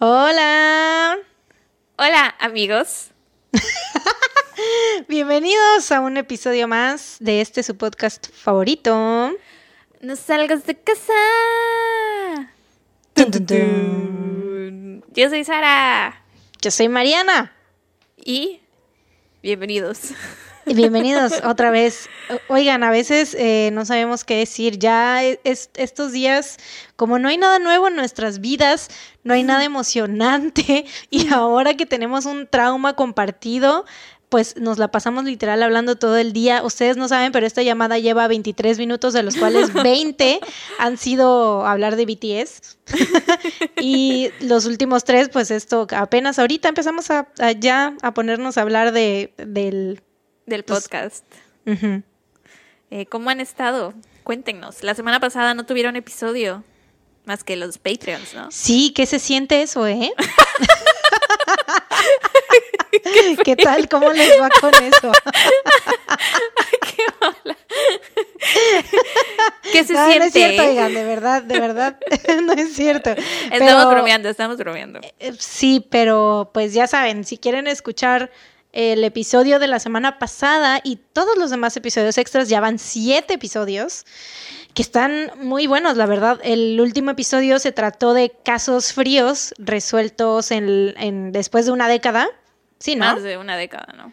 Hola. Hola amigos. Bienvenidos a un episodio más de este su podcast favorito. No salgas de casa. Yo soy Sara. Yo soy Mariana. Y bienvenidos. Bienvenidos otra vez. Oigan, a veces eh, no sabemos qué decir. Ya e- es- estos días, como no hay nada nuevo en nuestras vidas, no hay nada emocionante y ahora que tenemos un trauma compartido, pues nos la pasamos literal hablando todo el día. Ustedes no saben, pero esta llamada lleva 23 minutos, de los cuales 20 han sido hablar de BTS. y los últimos tres, pues esto apenas ahorita empezamos a, a ya a ponernos a hablar de, del... Del podcast. Eh, ¿Cómo han estado? Cuéntenos. La semana pasada no tuvieron episodio. Más que los Patreons, ¿no? Sí, ¿qué se siente eso, eh? ¿Qué tal? ¿Cómo les va con eso? ¡Qué mala! ¿Qué se No, siente? no es cierto, oigan, de verdad, de verdad, no es cierto. Estamos Pero- bromeando, estamos bromeando. Eh, Sí, pero pues ya saben, si quieren escuchar el episodio de la semana pasada y todos los demás episodios extras, ya van siete episodios que están muy buenos, la verdad. El último episodio se trató de casos fríos resueltos en, en- después de una década. Sí, ¿no? Más de una década, ¿no?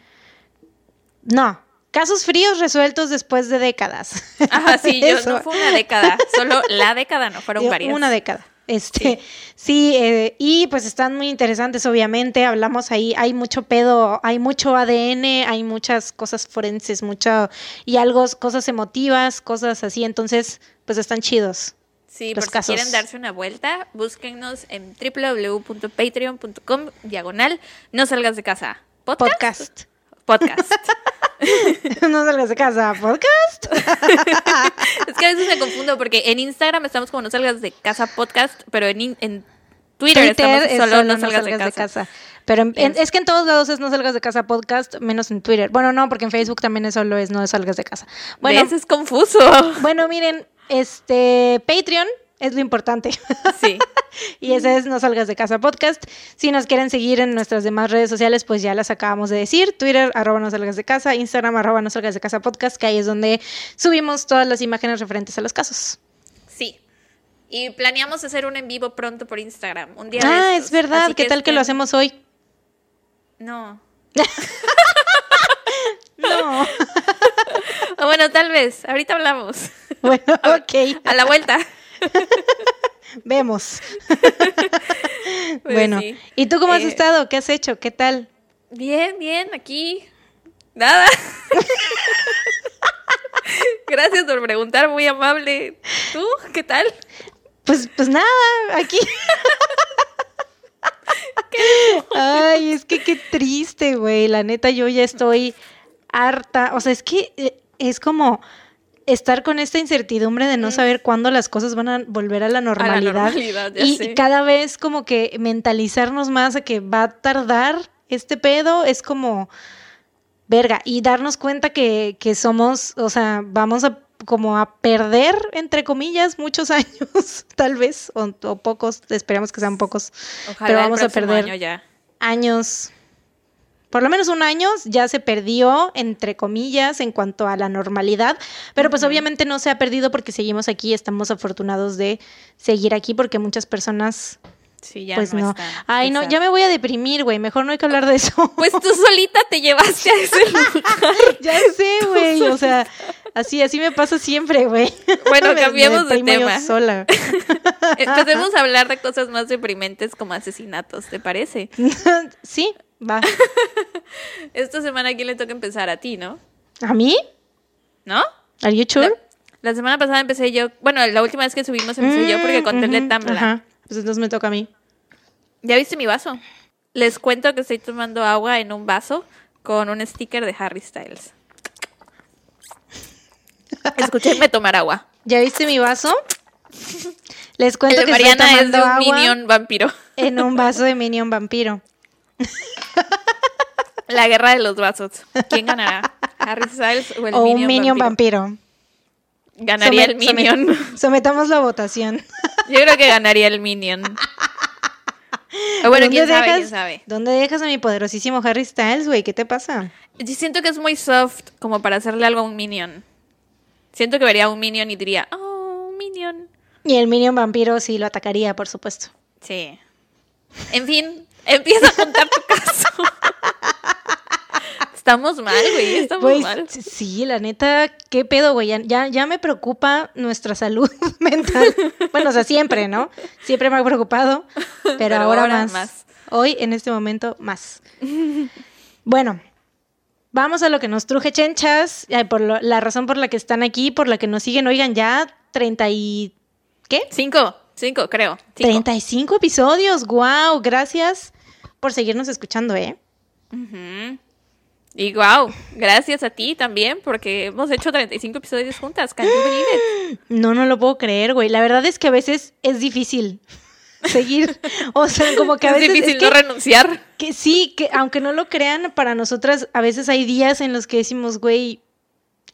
No, casos fríos resueltos después de décadas. Ajá, sí, yo, no fue una década. Solo la década, no fueron Digo, varias. Una década. Este, sí, eh, y pues están muy interesantes, obviamente. Hablamos ahí, hay mucho pedo, hay mucho ADN, hay muchas cosas forenses, mucho, y algo, cosas emotivas, cosas así. Entonces, pues están chidos. Sí, los por casos. si quieren darse una vuelta, búsquennos en www.patreon.com diagonal no salgas de casa. ¿Podcast? Podcast. Podcast. no salgas de casa, podcast. es que a veces me confundo porque en Instagram estamos como no salgas de casa podcast, pero en, en Twitter, estamos es solo, no salgas, de, casa. Pero en- es que en todos lados es no salgas de casa podcast, menos en Twitter. Bueno, no, porque en Facebook también es solo es no salgas de casa. Bueno. Es confuso. Bueno, miren, este Patreon es lo importante. Sí. y ese es No Salgas de Casa Podcast. Si nos quieren seguir en nuestras demás redes sociales, pues ya las acabamos de decir. Twitter, arroba No Salgas de Casa, Instagram, arroba No Salgas de Casa Podcast, que ahí es donde subimos todas las imágenes referentes a los casos. Sí. Y planeamos hacer un en vivo pronto por Instagram. Un día de Ah, estos. es verdad. Así ¿Qué tal que lo hacemos hoy? No. No. O bueno, tal vez. Ahorita hablamos. bueno, ok. A la vuelta. Vemos. Pues bueno, sí. ¿y tú cómo has Eh, estado? ¿Qué has hecho? ¿Qué tal? Bien, bien, aquí. Nada. Gracias por preguntar, muy amable. ¿Tú? ¿Qué tal? Pues, pues nada, aquí. Ay, es que qué triste, güey. La neta, yo ya estoy harta. O sea, es que eh, es como estar con esta incertidumbre de no saber cuándo las cosas van a volver a la normalidad. normalidad, ya y, sé. cada vez como que mentalizarnos más a que va a tardar este pedo es como verga. Y darnos cuenta que, que somos, o sea, vamos a como a perder, entre comillas, muchos años, tal vez, o, o pocos, esperemos que sean pocos Ojalá Pero el vamos a próximo perder. año ya. años, por lo menos un año ya se perdió, entre comillas, en cuanto a la normalidad, pero pues obviamente no se ha perdido porque seguimos aquí, estamos afortunados de seguir aquí porque muchas personas, Sí, ya pues no. Ay, no, ya me voy a deprimir, güey, mejor no hay que hablar de eso. Pues tú solita te llevaste a ese lugar. ya sé, güey, o sea, así, así me pasa siempre, güey. Bueno, Me- me cambiemos de deprimo yo tema. sola. Empecemos a hablar de cosas más deprimentes como asesinatos, ¿te parece? sí, va. Esta semana, ¿a quién le toca empezar? A ti, ¿no? ¿A mí? ¿No? ¿Are you sure? La, la semana pasada empecé yo. Bueno, la última vez que subimos empecé yo porque conté ujú, Tumblr. Ajá. Pues entonces me toca a mí. ¿Ya viste mi vaso? Les cuento que estoy tomando agua en un vaso con un sticker de Harry Styles. Escúchenme tomar agua. ¿Ya viste mi vaso? Les cuento de que Mariana estoy es de tomando un agua minion vampiro. en un vaso de Minion Vampiro. La guerra de los vasos. ¿Quién ganará? ¿Harry Styles o el o minion, un Minion vampiro? Vampiro. Ganaría el somet- minion. Sometamos la votación. Yo creo que ganaría el minion. O bueno, ¿Dónde quién sabe, dejas- quién sabe. ¿Dónde dejas a mi poderosísimo Harry Styles, güey? ¿Qué te pasa? Yo siento que es muy soft como para hacerle algo a un minion. Siento que vería a un minion y diría, oh, un minion. Y el Minion vampiro sí lo atacaría, por supuesto. Sí. En fin, empieza a contar tu caso. Estamos mal, güey, estamos Pues mal. sí, la neta, qué pedo, güey. Ya, ya, me preocupa nuestra salud mental. Bueno, o sea, siempre, ¿no? Siempre me ha preocupado, pero, Pero ahora, ahora más. más. Hoy, en este momento, más. Bueno, vamos a lo que nos truje chenchas. Por lo- la razón por la que están aquí, por la que nos siguen. Oigan, ya 30 y... ¿Qué? Cinco, cinco, creo. Cinco. 35 episodios. Wow, gracias por seguirnos escuchando, ¿eh? Y wow, gracias a ti también, porque hemos hecho 35 episodios juntas. Can you believe it? No, no lo puedo creer, güey. La verdad es que a veces es difícil seguir. O sea, como que a es veces difícil es que, no renunciar. que sí, que aunque no lo crean, para nosotras a veces hay días en los que decimos, güey,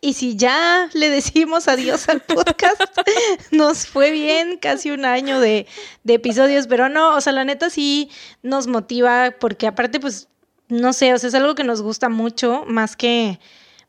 y si ya le decimos adiós al podcast, nos fue bien casi un año de, episodios, pero no, o sea, la neta sí nos motiva porque aparte, pues, no sé, o sea, es algo que nos gusta mucho, más que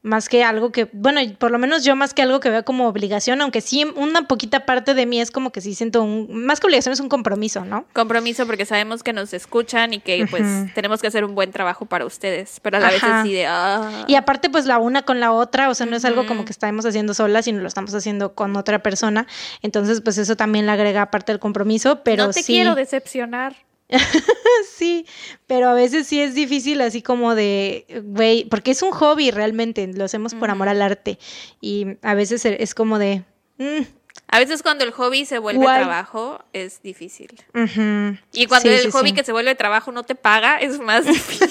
más que algo que, bueno, por lo menos yo más que algo que veo como obligación, aunque sí una poquita parte de mí es como que sí siento un, más que obligación es un compromiso, ¿no? Compromiso porque sabemos que nos escuchan y que pues tenemos que hacer un buen trabajo para ustedes, pero a la vez así de... ah. Y aparte, pues la una con la otra, o sea, no es algo como que estamos haciendo solas, sino lo estamos haciendo con otra persona. Entonces, pues eso también le agrega parte del compromiso, pero no te sí. quiero decepcionar. Sí, pero a veces sí es difícil así como de, güey, porque es un hobby realmente, lo hacemos por amor al arte. Y a veces e, es como de, mm, A veces cuando el hobby se vuelve Guay. trabajo es difícil. Y cuando Sí, el sí, hobby sí. que se vuelve trabajo no te paga es más difícil.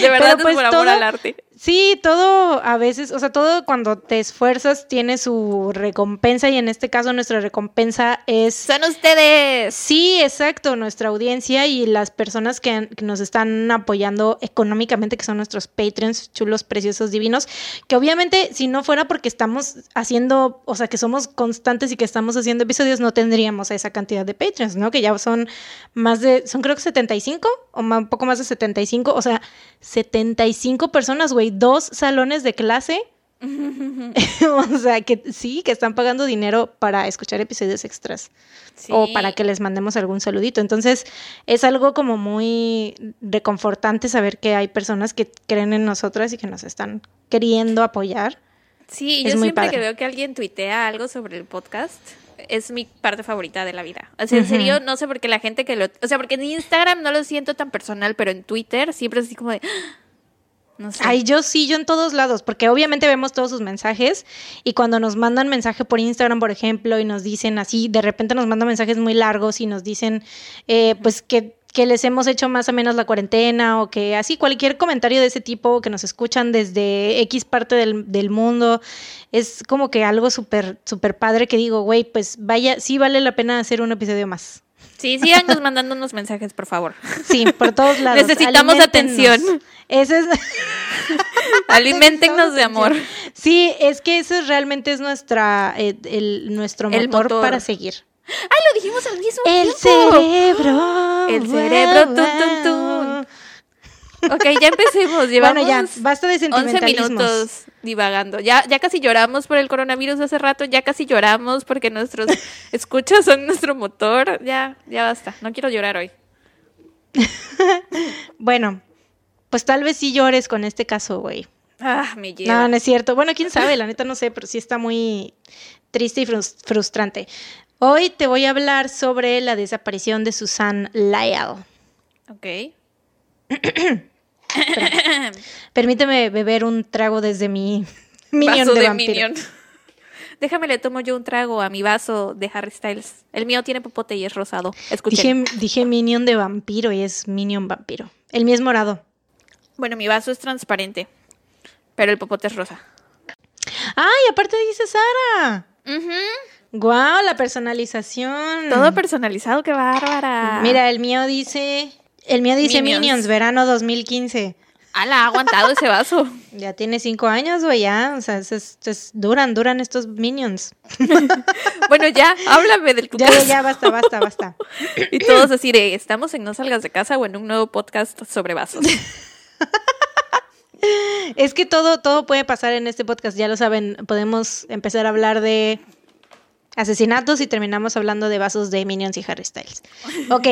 De verdad es pues, por amor todo- al arte. Sí, todo a veces, o sea, todo cuando te esfuerzas tiene su recompensa y en este caso nuestra recompensa es Son ustedes. Sí, exacto, nuestra audiencia y las personas que, que nos están apoyando económicamente, que son nuestros patrons chulos, preciosos, divinos, que obviamente si no fuera porque estamos haciendo, o sea, que somos constantes y que estamos haciendo episodios, no tendríamos esa cantidad de patrons, ¿no? Que ya son más de, son creo que 75 o ma- un poco más de 75, o sea, 75 personas, güey, dos salones de clase. o sea, que sí, que están pagando dinero para escuchar episodios extras o para que les mandemos algún saludito. Entonces, es algo como muy reconfortante saber que hay personas que creen en nosotras y que nos están queriendo apoyar. Sí, Es yo muy siempre padre. que veo que alguien tuitea algo sobre el podcast, es mi parte favorita de la vida. O sea, en serio, no sé por qué la gente que lo... O sea, porque en Instagram no lo siento tan personal, pero en Twitter siempre es así como de... No sé. Ay, yo sí, yo en todos lados, porque obviamente vemos todos sus mensajes y cuando nos mandan mensaje por Instagram, por ejemplo, y nos dicen así, de repente nos mandan mensajes muy largos y nos dicen, eh, pues que, que les hemos hecho más o menos la cuarentena o que así, cualquier comentario de ese tipo, que nos escuchan desde X parte del, del mundo, es como que algo súper, súper padre que digo, güey, pues vaya, sí vale la pena hacer un episodio más. Sí, síganos mandando unos mensajes, por favor. Sí, por todos lados. Necesitamos atención. Ese es... Aliméntenos de amor. Sí, es que eso realmente es nuestra, eh, el, nuestro motor, El motor. para seguir. ¡Ay, lo dijimos al mismo El tiempo! cerebro. El cerebro, tun, tun, tun. Ok, ya empecemos. Llevamos Bueno, ya, basta de 11 sentimentalismos. minutos divagando. Ya, ya casi lloramos por el coronavirus hace rato, ya casi lloramos porque nuestros escuchas son nuestro motor. Ya, ya basta. No quiero llorar hoy. Bueno, pues tal vez sí llores con este caso, güey. Ah, me lleva. No, no es cierto. Bueno, quién sabe, la neta no sé, pero sí está muy triste y frus- frustrante. Hoy te voy a hablar sobre la desaparición de Susan Lyle. Ok. Permíteme beber un trago desde mi minion vaso de, de. Minion. Déjame le tomo yo un trago a mi vaso de Harry Styles. El mío tiene popote y es rosado. Escuchen. Dije, dije minion de vampiro y es minion vampiro. El mío es morado. Bueno, mi vaso es transparente, pero el popote es rosa. ¡Ay! Aparte dice Sara. Ujú. ¡Guau! La personalización. Todo personalizado, qué bárbara. Mira, el mío dice. El mío dice Minions. Minions, verano 2015. Ala, ha aguantado ese vaso. Ya tiene cinco años, güey, ya. O sea, duran, duran estos minions. Bueno, ya, háblame del Ya, cucazo. ya, ya, basta, basta, basta. Y todos así de, estamos en No Salgas de Casa o en un nuevo podcast sobre vasos. Es que todo, todo puede pasar en este podcast, ya lo saben. Podemos empezar a hablar de asesinatos y terminamos hablando de vasos de Minions y Harry Styles. Ok.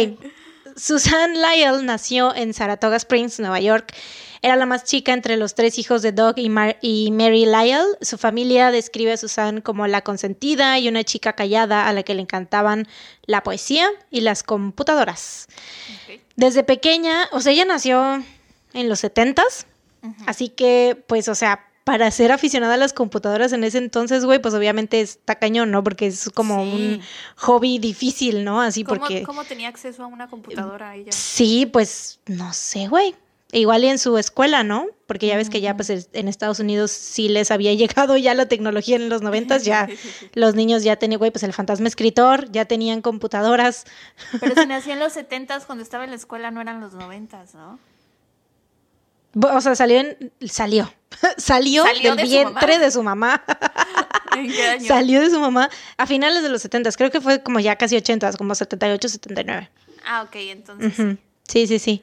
Susan Lyle nació en Saratoga Springs, Nueva York. Era la más chica entre los tres hijos de Doug y, Mar- y Mary Lyle. Su familia describe a Susan como la consentida y una chica callada a la que le encantaban la poesía y las computadoras. Desde pequeña, o sea, ella nació en los 70s, así que, pues, o sea, para ser aficionada a las computadoras en ese entonces, güey, pues obviamente está cañón, ¿no? Porque es como Sí. un hobby difícil, ¿no? Así ¿Cómo, porque... cómo tenía acceso a una computadora ella? Sí, pues, no sé, güey. Igual y en su escuela, ¿no? Porque ya ves que ya pues es- en Estados Unidos sí les había llegado ya la tecnología en los noventas, ya los niños ya tenían, güey, pues el fantasma escritor, ya tenían computadoras. Pero si nació en los 70s, cuando estaba en la escuela, no eran los 90s, ¿no? O sea, salió en, salió, salió, Salió del de su vientre mamá. de su mamá, ¿En qué año? salió de su mamá a finales de los setentas, creo que fue como ya casi ochentas, como 78, 79. Ah, ok, entonces. Sí, sí, sí.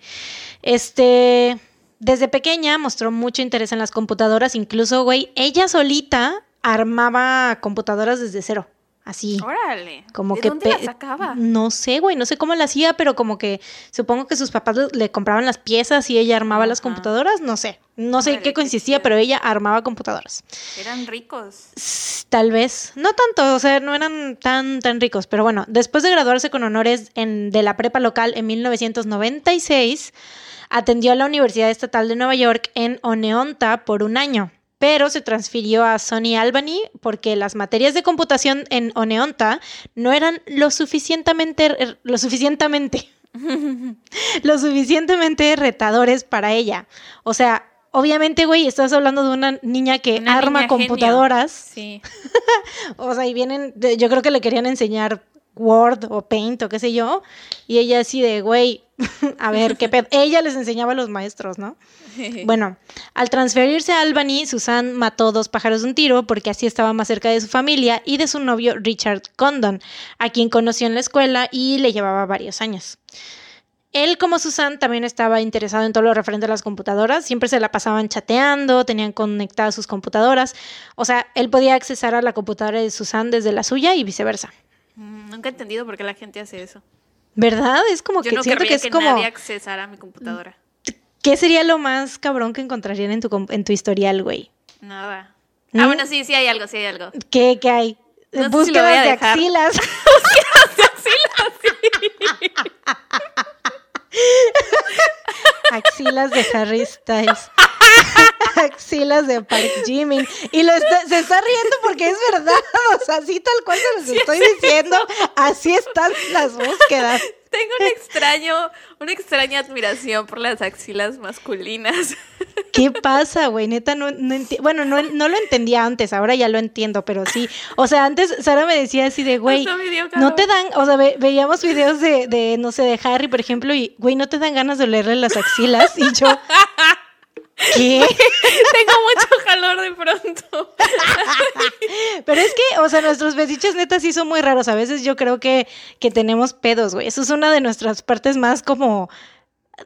Este, desde pequeña mostró mucho interés en las computadoras, incluso, güey, ella solita armaba computadoras desde cero, así. Órale. Como ¿De que dónde la sacaba? No sé, güey, no sé cómo la hacía, pero como que supongo que sus papás le, compraban las piezas y ella armaba las computadoras, no sé. No sé qué consistía, pero ella armaba computadoras. Eran ricos. Tal vez, no tanto, o sea, no eran tan, tan ricos, pero bueno, después de graduarse con honores en, de la prepa local en 1996, atendió a la Universidad Estatal de Nueva York en Oneonta por un año, pero se transfirió a Sony Albany porque las materias de computación en Oneonta no eran lo suficientemente, lo suficientemente, lo suficientemente retadores para ella. O sea, obviamente, güey, estás hablando de una niña que Una arma niña computadoras. Sí. O sea, y vienen, de- yo creo que le querían enseñar Word o Paint o qué sé yo. Y ella así de, güey, a ver, qué pedo. Ella les enseñaba a los maestros, ¿no? Bueno, al transferirse a Albany, Susan mató dos pájaros de un tiro porque así estaba más cerca de su familia y de su novio Richard Condon, a quien conoció en la escuela y le llevaba varios años. Él, como Susan, también estaba interesado en todo lo referente a las computadoras. Siempre se la pasaban chateando, tenían conectadas sus computadoras. O sea, él podía accesar a la computadora de Susan desde la suya y viceversa. Mm, Nunca he entendido por qué la gente hace eso. ¿Verdad? Es como Yo que no siento que que, es como. nadie accesara a mi computadora. ¿Qué sería lo más cabrón que encontrarían en tu, en tu historial, güey? Nada. ¿Mm? Ah, bueno, sí, sí hay algo, sí hay algo. ¿Qué, qué hay? No sé si lo Búsquedas de axilas. axilas de Harry Styles. Axilas de Park Jimin. Y lo está- se está riendo porque es verdad. O sea, así tal cual se los estoy diciendo. Así están las búsquedas. Tengo un extraño, una extraña admiración por las axilas masculinas. ¿Qué pasa, güey? Neta, no, no Bueno, no, no lo entendía antes, ahora ya lo entiendo, pero sí. O sea, antes Sara me decía así de, güey, no te dan, o sea, ve- veíamos videos de, de, no sé, de Harry, por ejemplo, y, güey, no te dan ganas de olerle las axilas. Y yo, ¿qué? Tengo mucho calor de pronto. Pero es que, o sea, nuestros besiches neta sí son muy raros. A veces yo creo que, que tenemos pedos, güey. Eso es una de nuestras partes más como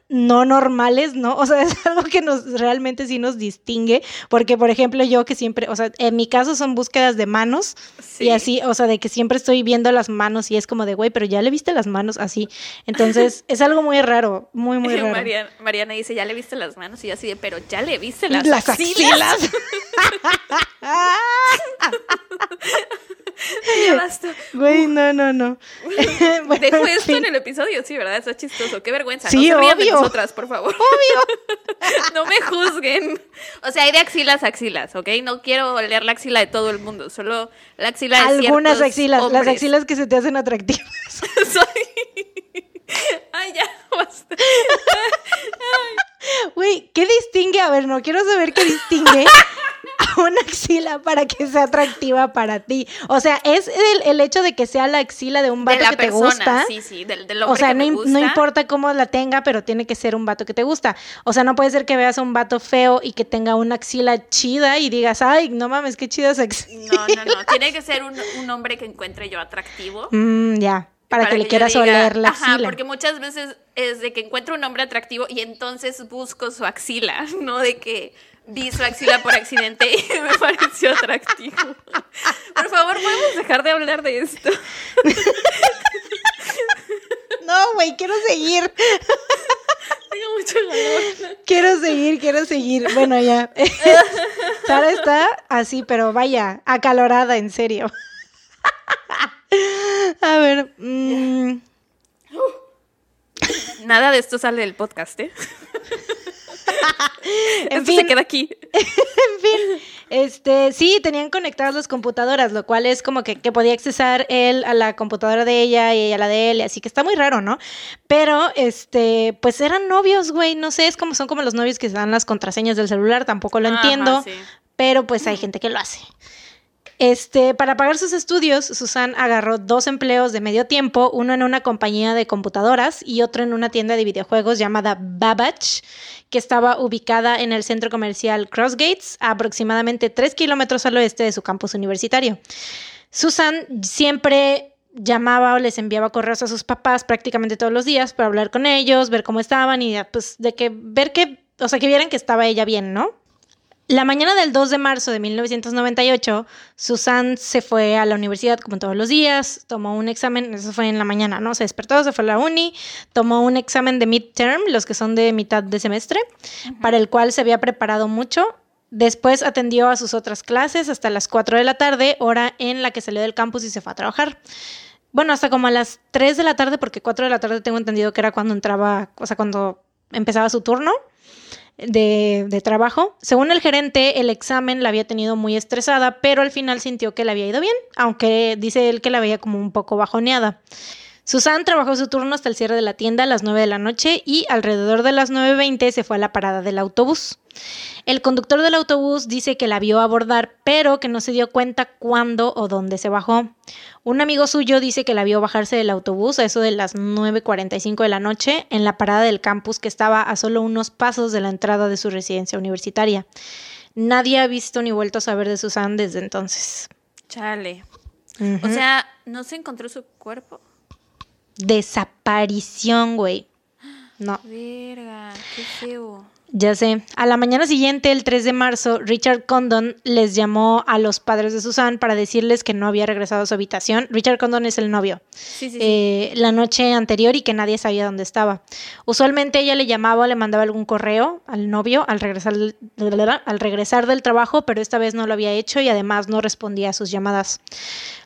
no normales, ¿no? O sea, es algo que nos realmente sí nos distingue, porque por ejemplo yo que siempre, o sea, en mi caso son búsquedas de manos Sí. y así, o sea, de que siempre estoy viendo las manos y es como de, güey, pero ya le viste las manos así. Entonces, es algo muy raro, muy, muy raro. Mariana, Mariana dice, ya le viste las manos y yo así de, pero ya le viste las, Las axilas. axilas. Ya basta. Güey, no, no, no. Bueno, Dejo esto en el episodio, sí, ¿verdad? Está chistoso. Qué vergüenza. Sí, no se rían de obvio. nosotras, por favor. Obvio. no me juzguen. O sea, hay de axilas a axilas, ¿ok? No quiero oler la axila de todo el mundo, solo la axila de Algunas axilas, las axilas que se te hacen atractivas. Soy- Ay, ya, basta. Güey, ¿qué distingue? A ver, no quiero saber qué distingue axila para que sea atractiva para ti. O sea, es el, el hecho de que sea la axila de un De vato la que persona, te gusta. sí, sí, del, del O sea, que no, me gusta. no importa cómo la tenga, pero tiene que ser un vato que te gusta. O sea, no puede ser que veas a un vato feo y que tenga una axila chida y digas, ay, no mames, qué chida esa axila. No, no, no. Tiene que ser un, un hombre que encuentre yo atractivo. Mm, ya, para, que le quieras diga- oler la Ajá, axila. porque muchas veces es de que encuentro un hombre atractivo y entonces busco su axila, no de que vi su axila por accidente y me pareció atractivo. Por favor, podemos dejar de hablar de esto. No, güey, quiero seguir. Tengo mucho calor. Quiero seguir, quiero seguir. Bueno, ya. Sara está así, pero vaya, acalorada, en serio. A ver. mm, Nada de esto sale del podcast, ¿eh? En esto fin, se queda aquí. en fin. Este, sí, tenían conectadas las computadoras, lo cual es como que, que podía accesar él a la computadora de ella y ella a la de él, así que está muy raro, ¿no? Pero, este, pues eran novios, güey, no sé, es como son como los novios que se dan las contraseñas del celular, tampoco lo Ajá, entiendo, sí. pero pues hay gente que lo hace. Este, para pagar sus estudios, Susan agarró dos empleos de medio tiempo, uno en una compañía de computadoras y otro en una tienda de videojuegos llamada Babbage, que estaba ubicada en el centro comercial Crossgates, a aproximadamente 3 kilómetros al oeste de su campus universitario. Susan siempre llamaba o les enviaba correos a sus papás prácticamente todos los días para hablar con ellos, ver cómo estaban y pues de que ver que, o sea, que vieran que estaba ella bien, ¿no? La mañana del 2 de marzo de 1998, Susan se fue a la universidad como todos los días, tomó un examen, eso fue en la mañana, ¿no? Se despertó, se fue a la uni, tomó un examen de midterm, los que son de mitad de semestre, para el cual se había preparado mucho. Después atendió a sus otras clases hasta las 4 de la tarde, hora en la que salió del campus y se fue a trabajar. Bueno, hasta como a las 3 de la tarde, porque 4 de la tarde tengo entendido que era cuando entraba, o sea, cuando empezaba su turno de, de trabajo. Según el gerente, el examen la había tenido muy estresada, pero al final sintió que le había ido bien, aunque dice él que la veía como un poco bajoneada. Susan trabajó su turno hasta el cierre de la tienda a las 9 de la noche y alrededor de las 9.20 se fue a la parada del autobús. El conductor del autobús dice que la vio abordar, pero que no se dio cuenta cuándo o dónde se bajó. Un amigo suyo dice que la vio bajarse del autobús a eso de las 9.45 de la noche en la parada del campus que estaba a solo unos pasos de la entrada de su residencia universitaria. Nadie ha visto ni vuelto a saber de Susan desde entonces. Chale. O sea, ¿no se encontró su cuerpo? Desaparición, güey. No. Verga, qué feo. Ya sé. A la mañana siguiente, el 3 de marzo, Richard Condon les llamó a los padres de Susan para decirles que no había regresado a su habitación. Richard Condon es el novio. Sí, sí, sí. eh, la noche anterior y que nadie sabía dónde estaba. Usualmente ella le llamaba o le mandaba algún correo al novio al regresar, al regresar del trabajo, pero esta vez no lo había hecho y además no respondía a sus llamadas.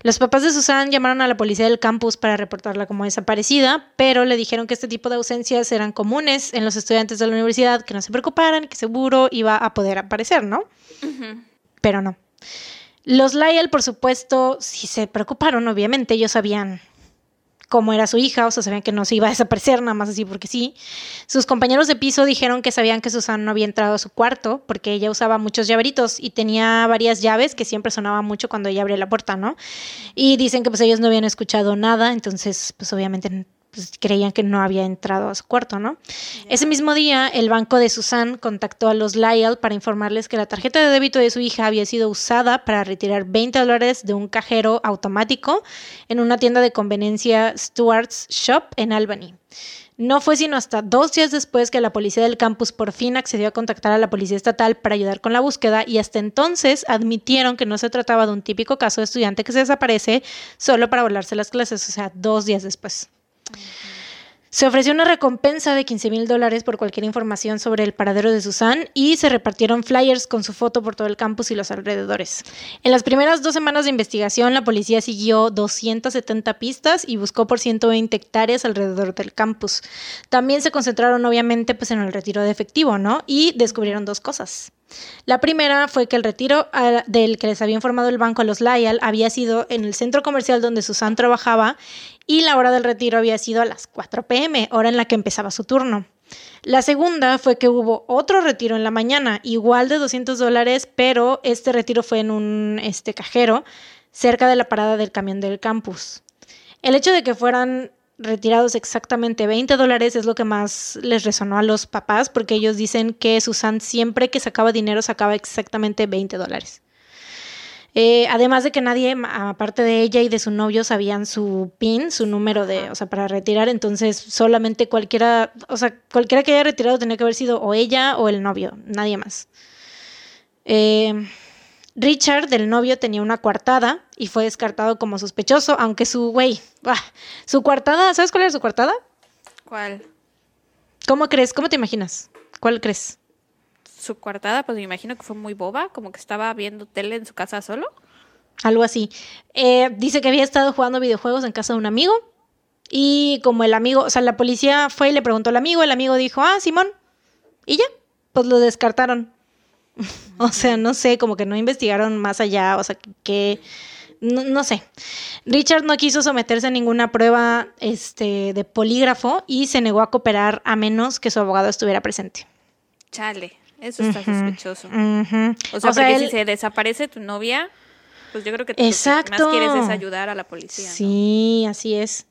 Los papás de Susan llamaron a la policía del campus para reportarla como desaparecida, pero le dijeron que este tipo de ausencias eran comunes en los estudiantes de la universidad, que no se preocuparan, que seguro iba a poder aparecer, ¿no? Pero no. Los Lyle, por supuesto, sí se preocuparon, obviamente, ellos sabían cómo era su hija, o sea, sabían que no se iba a desaparecer nada más así porque sí. Sus compañeros de piso dijeron que sabían que Susan no había entrado a su cuarto porque ella usaba muchos llaveritos y tenía varias llaves que siempre sonaban mucho cuando ella abría la puerta, ¿no? Y dicen que pues ellos no habían escuchado nada, entonces pues obviamente pues, creían que no había entrado a su cuarto, ¿no? Ese mismo día, el banco de Susan contactó a los Lyle para informarles que la tarjeta de débito de su hija había sido usada para retirar 20 dólares de un cajero automático en una tienda de conveniencia Stewart's Shop en Albany. No fue sino hasta dos días después que la policía del campus por fin accedió a contactar a la policía estatal para ayudar con la búsqueda y hasta entonces admitieron que no se trataba de un típico caso de estudiante que se desaparece solo para volarse las clases, o sea, dos días después. Se ofreció una recompensa de 15 mil dólares por cualquier información sobre el paradero de Susan y se repartieron flyers con su foto por todo el campus y los alrededores. En las primeras dos semanas de investigación, la policía siguió 270 pistas y buscó por 120 hectáreas alrededor del campus. También se concentraron, obviamente, pues, en el retiro de efectivo, ¿no? Y descubrieron dos cosas. La primera fue que el retiro ah, del que les había informado el banco a los Lyall había sido en el centro comercial donde Susan trabajaba y la hora del retiro había sido a las 4 pm, hora en la que empezaba su turno. La segunda fue que hubo otro retiro en la mañana, igual de 200 dólares, pero este retiro fue en un este, cajero cerca de la parada del camión del campus. El hecho de que fueran retirados exactamente 20 dólares es lo que más les resonó a los papás porque ellos dicen que Susan siempre que sacaba dinero sacaba exactamente 20 dólares. Eh, además de que nadie, aparte de ella y de su novio, sabían su PIN, su número de, o sea, para retirar. Entonces, solamente cualquiera, o sea, cualquiera que haya retirado tenía que haber sido o ella o el novio, nadie más. Eh, Richard, del novio, tenía una coartada y fue descartado como sospechoso, aunque su güey, su coartada, ¿sabes cuál era su coartada? ¿Cuál? ¿Cómo crees? ¿Cómo te imaginas? ¿Cuál crees? Su coartada, pues me imagino que fue muy boba, como que estaba viendo tele en su casa solo. Algo así. Eh, dice que había estado jugando videojuegos en casa de un amigo y como el amigo, o sea, la policía fue y le preguntó al amigo, el amigo dijo, ah, Simón. Y ya, pues lo descartaron. o sea, no sé, como que no investigaron más allá, o sea, que... No, sé. Richard no quiso someterse a ninguna prueba este, de polígrafo y se negó a cooperar a menos que su abogado estuviera presente. Chale, eso está sospechoso. O sea, porque si se desaparece tu novia, pues yo creo que lo que más quieres es ayudar a la policía. Sí, así es.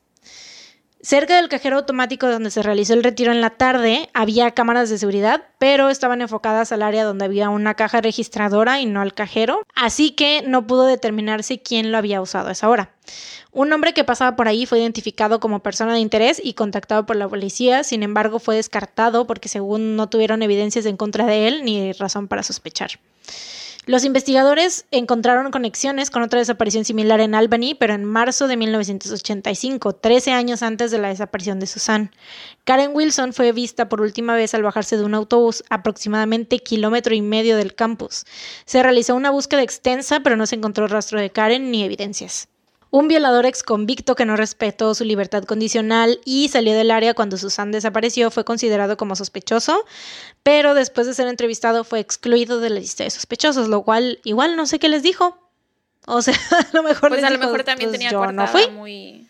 Cerca del cajero automático donde se realizó el retiro en la tarde había cámaras de seguridad, pero estaban enfocadas al área donde había una caja registradora y no al cajero, así que no pudo determinarse quién lo había usado a esa hora. Un hombre que pasaba por ahí fue identificado como persona de interés y contactado por la policía, sin embargo fue descartado porque según no tuvieron evidencias en contra de él ni razón para sospechar. Los investigadores encontraron conexiones con otra desaparición similar en Albany, pero en marzo de 1985, 13 años antes de la desaparición de Susan. Karen Wilson fue vista por última vez al bajarse de un autobús aproximadamente kilómetro y medio del campus. Se realizó una búsqueda extensa, pero no se encontró rastro de Karen ni evidencias. Un violador ex convicto que no respetó su libertad condicional y salió del área cuando Susan desapareció fue considerado como sospechoso, pero después de ser entrevistado fue excluido de la lista de sospechosos, lo cual igual no sé qué les dijo. O sea, a lo mejor pues les a lo mejor también pues tenía yo no fui. muy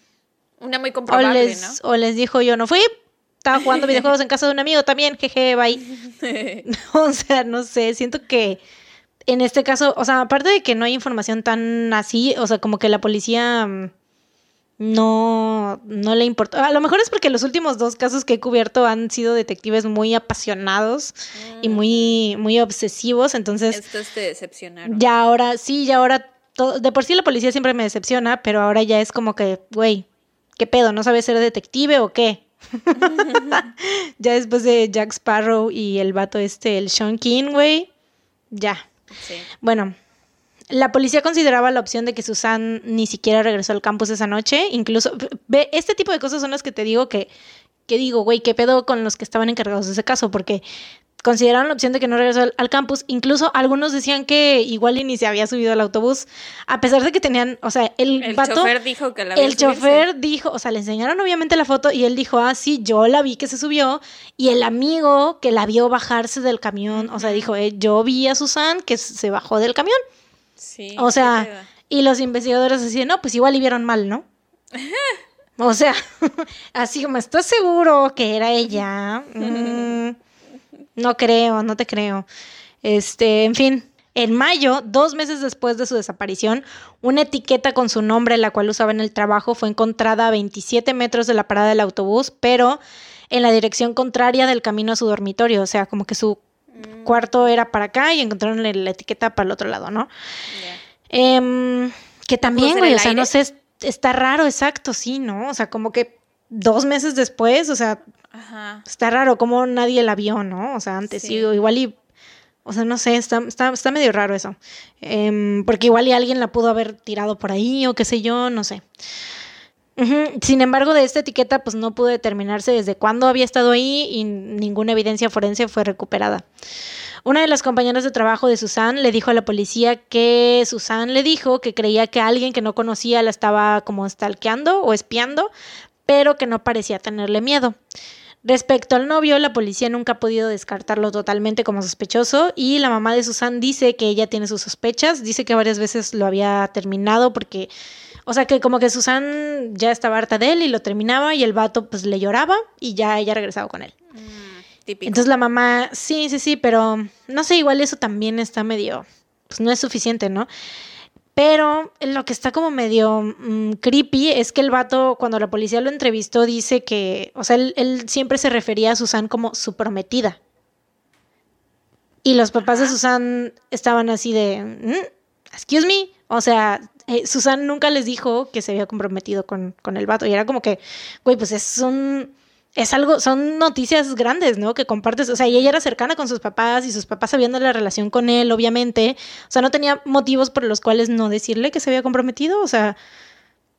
una muy comprobable, o les, ¿no? O les dijo yo no fui, estaba jugando videojuegos en casa de un amigo también, jeje, bye. o sea, no sé, siento que en este caso, o sea, aparte de que no hay información tan así, o sea, como que la policía mm, no, no le importa. A lo mejor es porque los últimos dos casos que he cubierto han sido detectives muy apasionados y muy, mm. muy obsesivos, entonces... Estos te decepcionaron. Ya ahora, sí, ya ahora, de por sí la policía siempre me decepciona, pero ahora ya es como que, güey, ¿qué pedo? ¿No sabes ser detective o qué? ya después de Jack Sparrow y el vato este, el Sean King, güey, ya, bueno, la policía consideraba la opción de que Susan ni siquiera regresó al campus esa noche. Incluso, ve, este tipo de cosas son las que te digo que, que digo, güey, ¿qué pedo con los que estaban encargados de ese caso? Porque consideraron la opción de que no regresó al, campus. Incluso algunos decían que igual ni se había subido al autobús, a pesar de que tenían, o sea, el, el chofer dijo que la El chofer dijo, o sea, le enseñaron obviamente la foto y él dijo, ah, sí, yo la vi que se subió. Y el amigo que la vio bajarse del camión, o sea, dijo, eh, yo vi a Susan que se bajó del camión. Sí. O sea, y los investigadores decían, no, pues igual y vieron mal, ¿no? o sea, así como, ¿estás seguro que era ella? Mm. No creo, no te creo. Este, en fin. En mayo, dos meses después de su desaparición, una etiqueta con su nombre, la cual usaba en el trabajo, fue encontrada a 27 metros de la parada del autobús, pero en la dirección contraria del camino a su dormitorio. O sea, como que su mm. cuarto era para acá y encontraron la etiqueta para el otro lado, ¿no? Em, que también, güey, o sea, no sé, está raro, exacto, sí, ¿no? O sea, como que dos meses después, o sea, Está raro como nadie la vio, ¿no? O sea, antes sí. igual y... O sea, no sé, está, está, medio raro eso. Em, porque igual y alguien la pudo haber tirado por ahí o qué sé yo, no sé. Sin embargo, de esta etiqueta pues no pudo determinarse desde cuándo había estado ahí y ninguna evidencia forense fue recuperada. Una de las compañeras de trabajo de Susan le dijo a la policía que Susan le dijo que creía que alguien que no conocía la estaba como stalkeando o espiando, pero que no parecía tenerle miedo. Respecto al novio, la policía nunca ha podido descartarlo totalmente como sospechoso y la mamá de Susan dice que ella tiene sus sospechas, dice que varias veces lo había terminado porque, o sea, que como que Susan ya estaba harta de él y lo terminaba y el vato pues le lloraba y ya ella regresaba con él. Mm. Típico. Entonces la mamá, sí, sí, sí, pero no sé, igual eso también está medio, pues no es suficiente, ¿no? Pero lo que está como medio mm, creepy es que el vato, cuando la policía lo entrevistó, dice que, o sea, él, él siempre se refería a Susan como su prometida. Y los papás de. Susan estaban así de, "Mm, excuse me, o sea, eh, Susan nunca les dijo que se había comprometido con, con el vato. Y era como que, güey, pues es un, es algo, son noticias grandes, ¿no? Que compartes, o sea, y ella era cercana con sus papás y sus papás sabían de la relación con él, obviamente. O sea, no tenía motivos por los cuales no decirle que se había comprometido, o sea,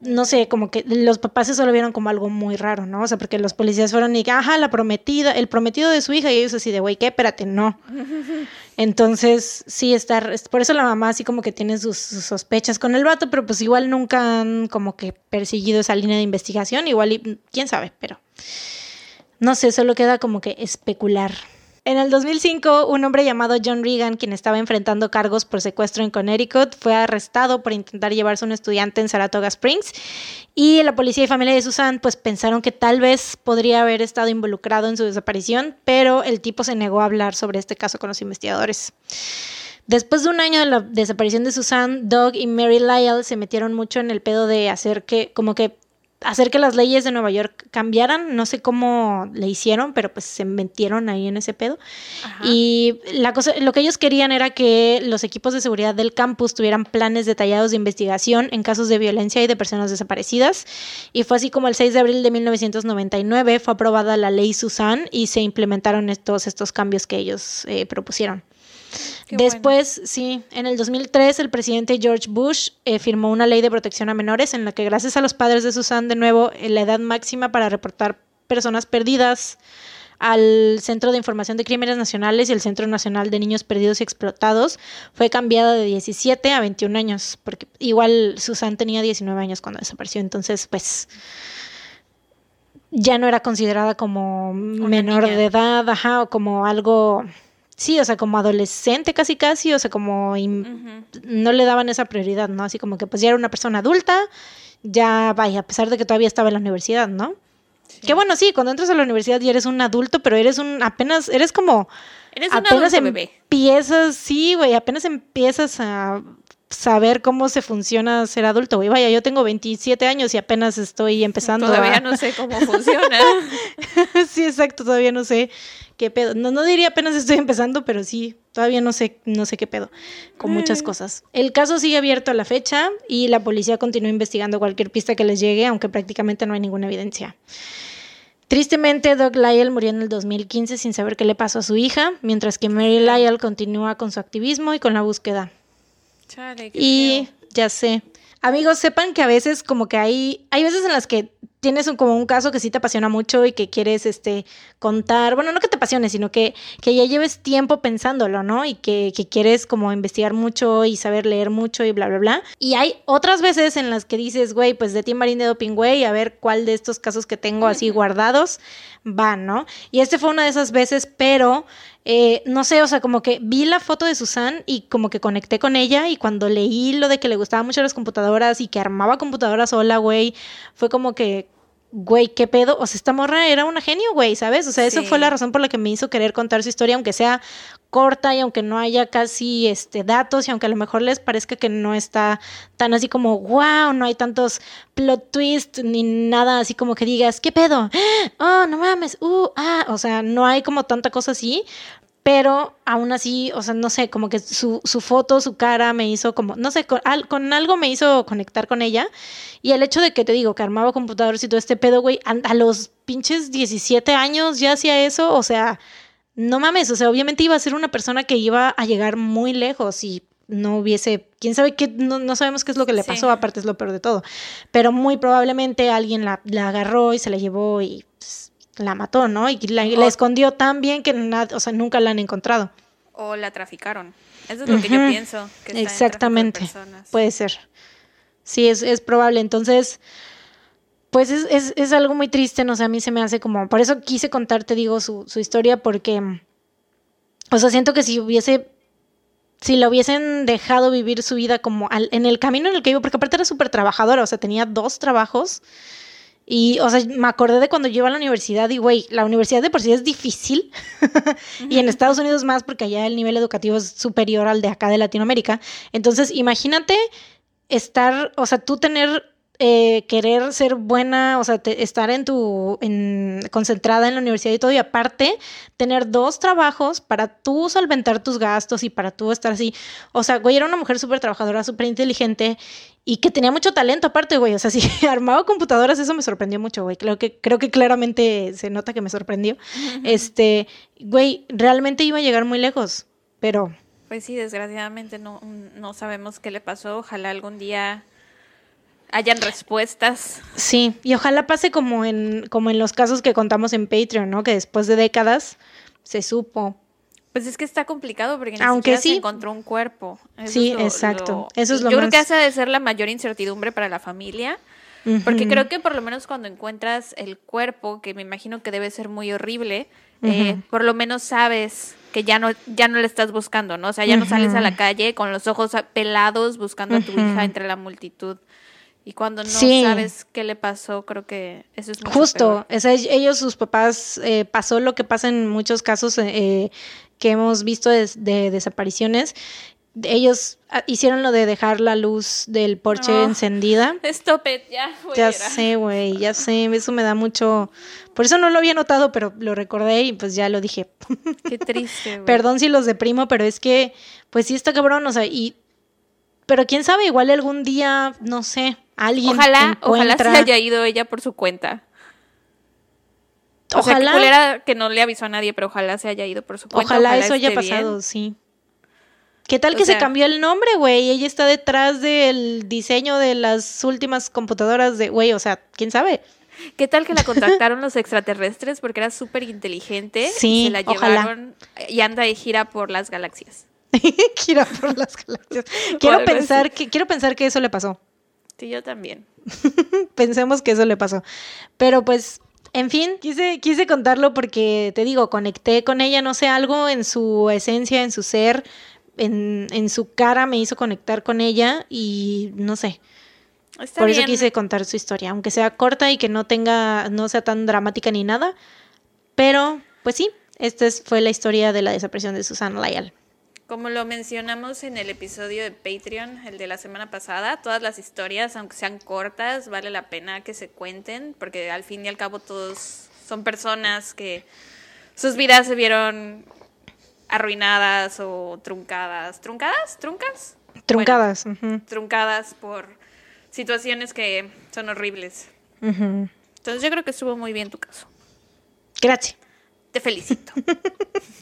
no sé, como que los papás eso lo vieron como algo muy raro, ¿no? O sea, porque los policías fueron y, ajá, la prometida, el prometido de su hija, y ellos así de, güey, ¿qué? Espérate, no. Entonces, sí, está, es- por eso la mamá así como que tiene sus, sus sospechas con el vato, pero pues igual nunca han como que perseguido esa línea de investigación, igual, y, quién sabe, pero no sé, solo queda como que especular. En el 2005, un hombre llamado John Regan, quien estaba enfrentando cargos por secuestro en Connecticut, fue arrestado por intentar llevarse a un estudiante en Saratoga Springs. Y la policía y familia de Susan pues pensaron que tal vez podría haber estado involucrado en su desaparición, pero el tipo se negó a hablar sobre este caso con los investigadores. Después de un año de la desaparición de Susan, Doug y Mary Lyle se metieron mucho en el pedo de hacer que, como que hacer que las leyes de Nueva York cambiaran. No sé cómo le hicieron, pero pues se metieron ahí en ese pedo. Ajá. Y la cosa, lo que ellos querían era que los equipos de seguridad del campus tuvieran planes detallados de investigación en casos de violencia y de personas desaparecidas. Y fue así como el 6 de abril de 1999 fue aprobada la ley Susan y se implementaron todos estos cambios que ellos eh, propusieron. Qué Después, sí, en el 2003 el presidente George Bush eh, firmó una ley de protección a menores en la que gracias a los padres de Susan de nuevo eh, la edad máxima para reportar personas perdidas al Centro de Información de Crímenes Nacionales y el Centro Nacional de Niños Perdidos y Explotados fue cambiada de 17 a 21 años, porque igual Susan tenía 19 años cuando desapareció, entonces pues ya no era considerada como menor niña. de edad, ajá, o como algo, sí, o sea, como adolescente casi casi, o sea, como no le daban esa prioridad, ¿no? Así como que pues ya era una persona adulta, ya vaya, a pesar de que todavía estaba en la universidad, ¿no? Sí. Que bueno, sí, cuando entras a la universidad ya eres un adulto, pero eres un, apenas, eres como, Eres un adulto bebé. empiezas, sí, güey, apenas empiezas a saber cómo se funciona ser adulto, güey. Vaya, yo tengo 27 años y apenas estoy empezando Todavía a... no sé cómo funciona. sí, exacto, todavía no sé qué pedo. No, no diría apenas estoy empezando, pero sí, todavía no sé, no sé qué pedo con muchas cosas. El caso sigue abierto a la fecha y la policía continúa investigando cualquier pista que les llegue, aunque prácticamente no hay ninguna evidencia. Tristemente, Doug Lyle murió en el 2015 sin saber qué le pasó a su hija, mientras que Mary Lyle continúa con su activismo y con la búsqueda. Chale, Y feo. ya sé. Amigos, sepan que a veces como que hay, hay veces en las que tienes un, como un caso que sí te apasiona mucho y que quieres este contar, bueno, no que te apasione, sino que, que ya lleves tiempo pensándolo, ¿no? Y que, que quieres como investigar mucho y saber leer mucho y bla, bla, bla. Y hay otras veces en las que dices, güey, pues de Tim Marín de Doping, güey, a ver cuál de estos casos que tengo así guardados va, ¿no? Y este fue una de esas veces, pero eh, no sé, o sea, como que vi la foto de Susan y como que conecté con ella y cuando leí lo de que le gustaban mucho las computadoras y que armaba computadoras sola, güey, fue como que, güey, ¿qué pedo? O sea, esta morra era una genio, güey, ¿sabes? O sea, eso fue la razón por la que me hizo querer contar su historia, aunque sea corta y aunque no haya casi este datos y aunque a lo mejor les parezca que no está tan así como wow, no hay tantos plot twists ni nada así como que digas, ¿qué pedo? Oh, no mames, uh, ah, o sea, no hay como tanta cosa así, pero aún así, o sea, no sé, como que su, su foto, su cara me hizo como, no sé, con, al- con algo me hizo conectar con ella. Y el hecho de que te digo, que armaba computadores y todo este pedo, güey, a, a los pinches 17 años ya hacía eso, o sea, no mames, o sea, obviamente iba a ser una persona que iba a llegar muy lejos y no hubiese, quién sabe qué, no, no sabemos qué es lo que le Sí. pasó, aparte es lo peor de todo. Pero muy probablemente alguien la, la agarró y se la llevó y pues, la mató, ¿no? Y la, la escondió tan bien que nad- o sea, nunca la han encontrado. O la traficaron. Eso es lo que yo pienso. Que está en tráfico de Exactamente. Puede ser. Sí, es, es probable. Entonces, pues es, es, es algo muy triste, no sé, a mí se me hace como, por eso quise contarte, digo, su, su historia, porque, o sea, siento que si hubiese, si la hubiesen dejado vivir su vida como al- en el camino en el que iba, porque aparte era súper trabajadora, o sea, tenía dos trabajos Y, o sea, me acordé de cuando yo iba a la universidad y, güey, la universidad de por sí es difícil. y en Estados Unidos más porque allá el nivel educativo es superior al de acá de Latinoamérica. Entonces, imagínate estar, o sea, tú tener eh, querer ser buena, o sea, estar en tu, en, concentrada en la universidad y todo, y aparte tener dos trabajos para tú solventar tus gastos y para tú estar así. O sea, güey, era una mujer súper trabajadora, súper inteligente y que tenía mucho talento aparte, güey. O sea, si armaba computadoras, eso me sorprendió mucho, güey. Creo que, creo que claramente se nota que me sorprendió. Este, güey, realmente iba a llegar muy lejos, pero... Pues sí, desgraciadamente no, no sabemos qué le pasó. Ojalá algún día hayan respuestas. Sí, y ojalá pase como en, como en los casos que contamos en Patreon, ¿no? Que después de décadas se supo. Pues es que está complicado porque ni Aunque sí. se encontró un cuerpo. sí, exacto. Eso es lo Yo creo que hace de ser la mayor incertidumbre para la familia. Porque creo que por lo menos cuando encuentras el cuerpo, que me imagino que debe ser muy horrible, eh, por lo menos sabes que ya no, ya no le estás buscando, ¿no? O sea, ya no sales a la calle con los ojos pelados buscando a tu hija entre la multitud. Y cuando no sabes qué le pasó, creo que eso es Justo, ellos, sus papás, eh, pasó lo que pasa en muchos casos eh, que hemos visto de, desapariciones. Ellos ah, hicieron lo de dejar la luz del porche encendida. Stop it, ya. Ya sé, güey, ya sé, eso me da mucho... Por eso no lo había notado, pero lo recordé y pues ya lo dije. Qué triste, güey. Perdón si los deprimo, pero es que, pues sí está cabrón, o sea, y... Pero quién sabe, igual algún día, no sé, alguien ojalá, ojalá se haya ido ella por su cuenta. ojalá que no le avisó a nadie, pero ojalá se haya ido por su cuenta. Ojalá, eso haya pasado, sí. ¿Qué tal que se cambió el nombre, güey? Ella está detrás del diseño de las últimas computadoras de, güey, o sea, ¿quién sabe? ¿Qué tal que la contactaron los extraterrestres porque era súper inteligente? Sí, y se la llevaron y anda y gira por las galaxias. gira por las galaxias. Quiero pensar que quiero pensar que eso le pasó. Sí, yo también. Pensemos que eso le pasó. Pero pues, en fin, quise, quise contarlo porque te digo, conecté con ella, no sé, algo en su esencia, en su ser, en, en su cara me hizo conectar con ella y no sé. Por eso quise contar su historia, aunque sea corta y que no tenga, no sea tan dramática ni nada. Pero, pues sí, esta fue la historia de la desaparición de Susana Lyall. Como lo mencionamos en el episodio de Patreon, el de la semana pasada, todas las historias, aunque sean cortas, vale la pena que se cuenten, porque al fin y al cabo todos son personas que sus vidas se vieron arruinadas o truncadas. ¿Truncadas? ¿Truncas? Truncadas. Truncadas por situaciones que son horribles. Entonces yo creo que estuvo muy bien tu caso. Gracias. Te felicito.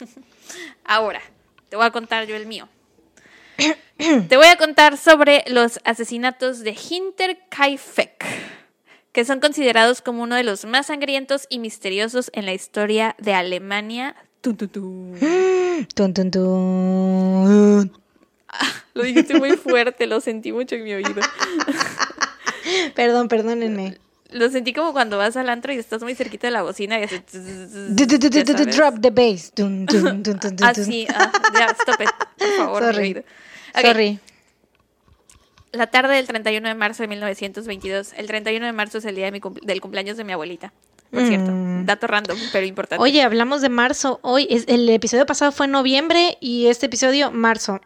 Ahora, te voy a contar yo el mío. Te voy a contar sobre los asesinatos de Hinterkaifeck, que son considerados como uno de los más sangrientos y misteriosos en la historia de Alemania. lo dijiste muy fuerte, lo sentí mucho en mi oído. Perdón, perdónenme. Lo sentí como cuando vas al antro y estás muy cerquita de la bocina y haces... Drop the bass. Así, ya, stop it, por favor. Sorry. Sorry. La tarde del 31 de marzo de 1922. El 31 de marzo es el día del cumpleaños de mi abuelita. Por cierto, dato random, pero importante. Oye, hablamos de marzo. Hoy, es, el episodio pasado fue noviembre y este episodio, marzo.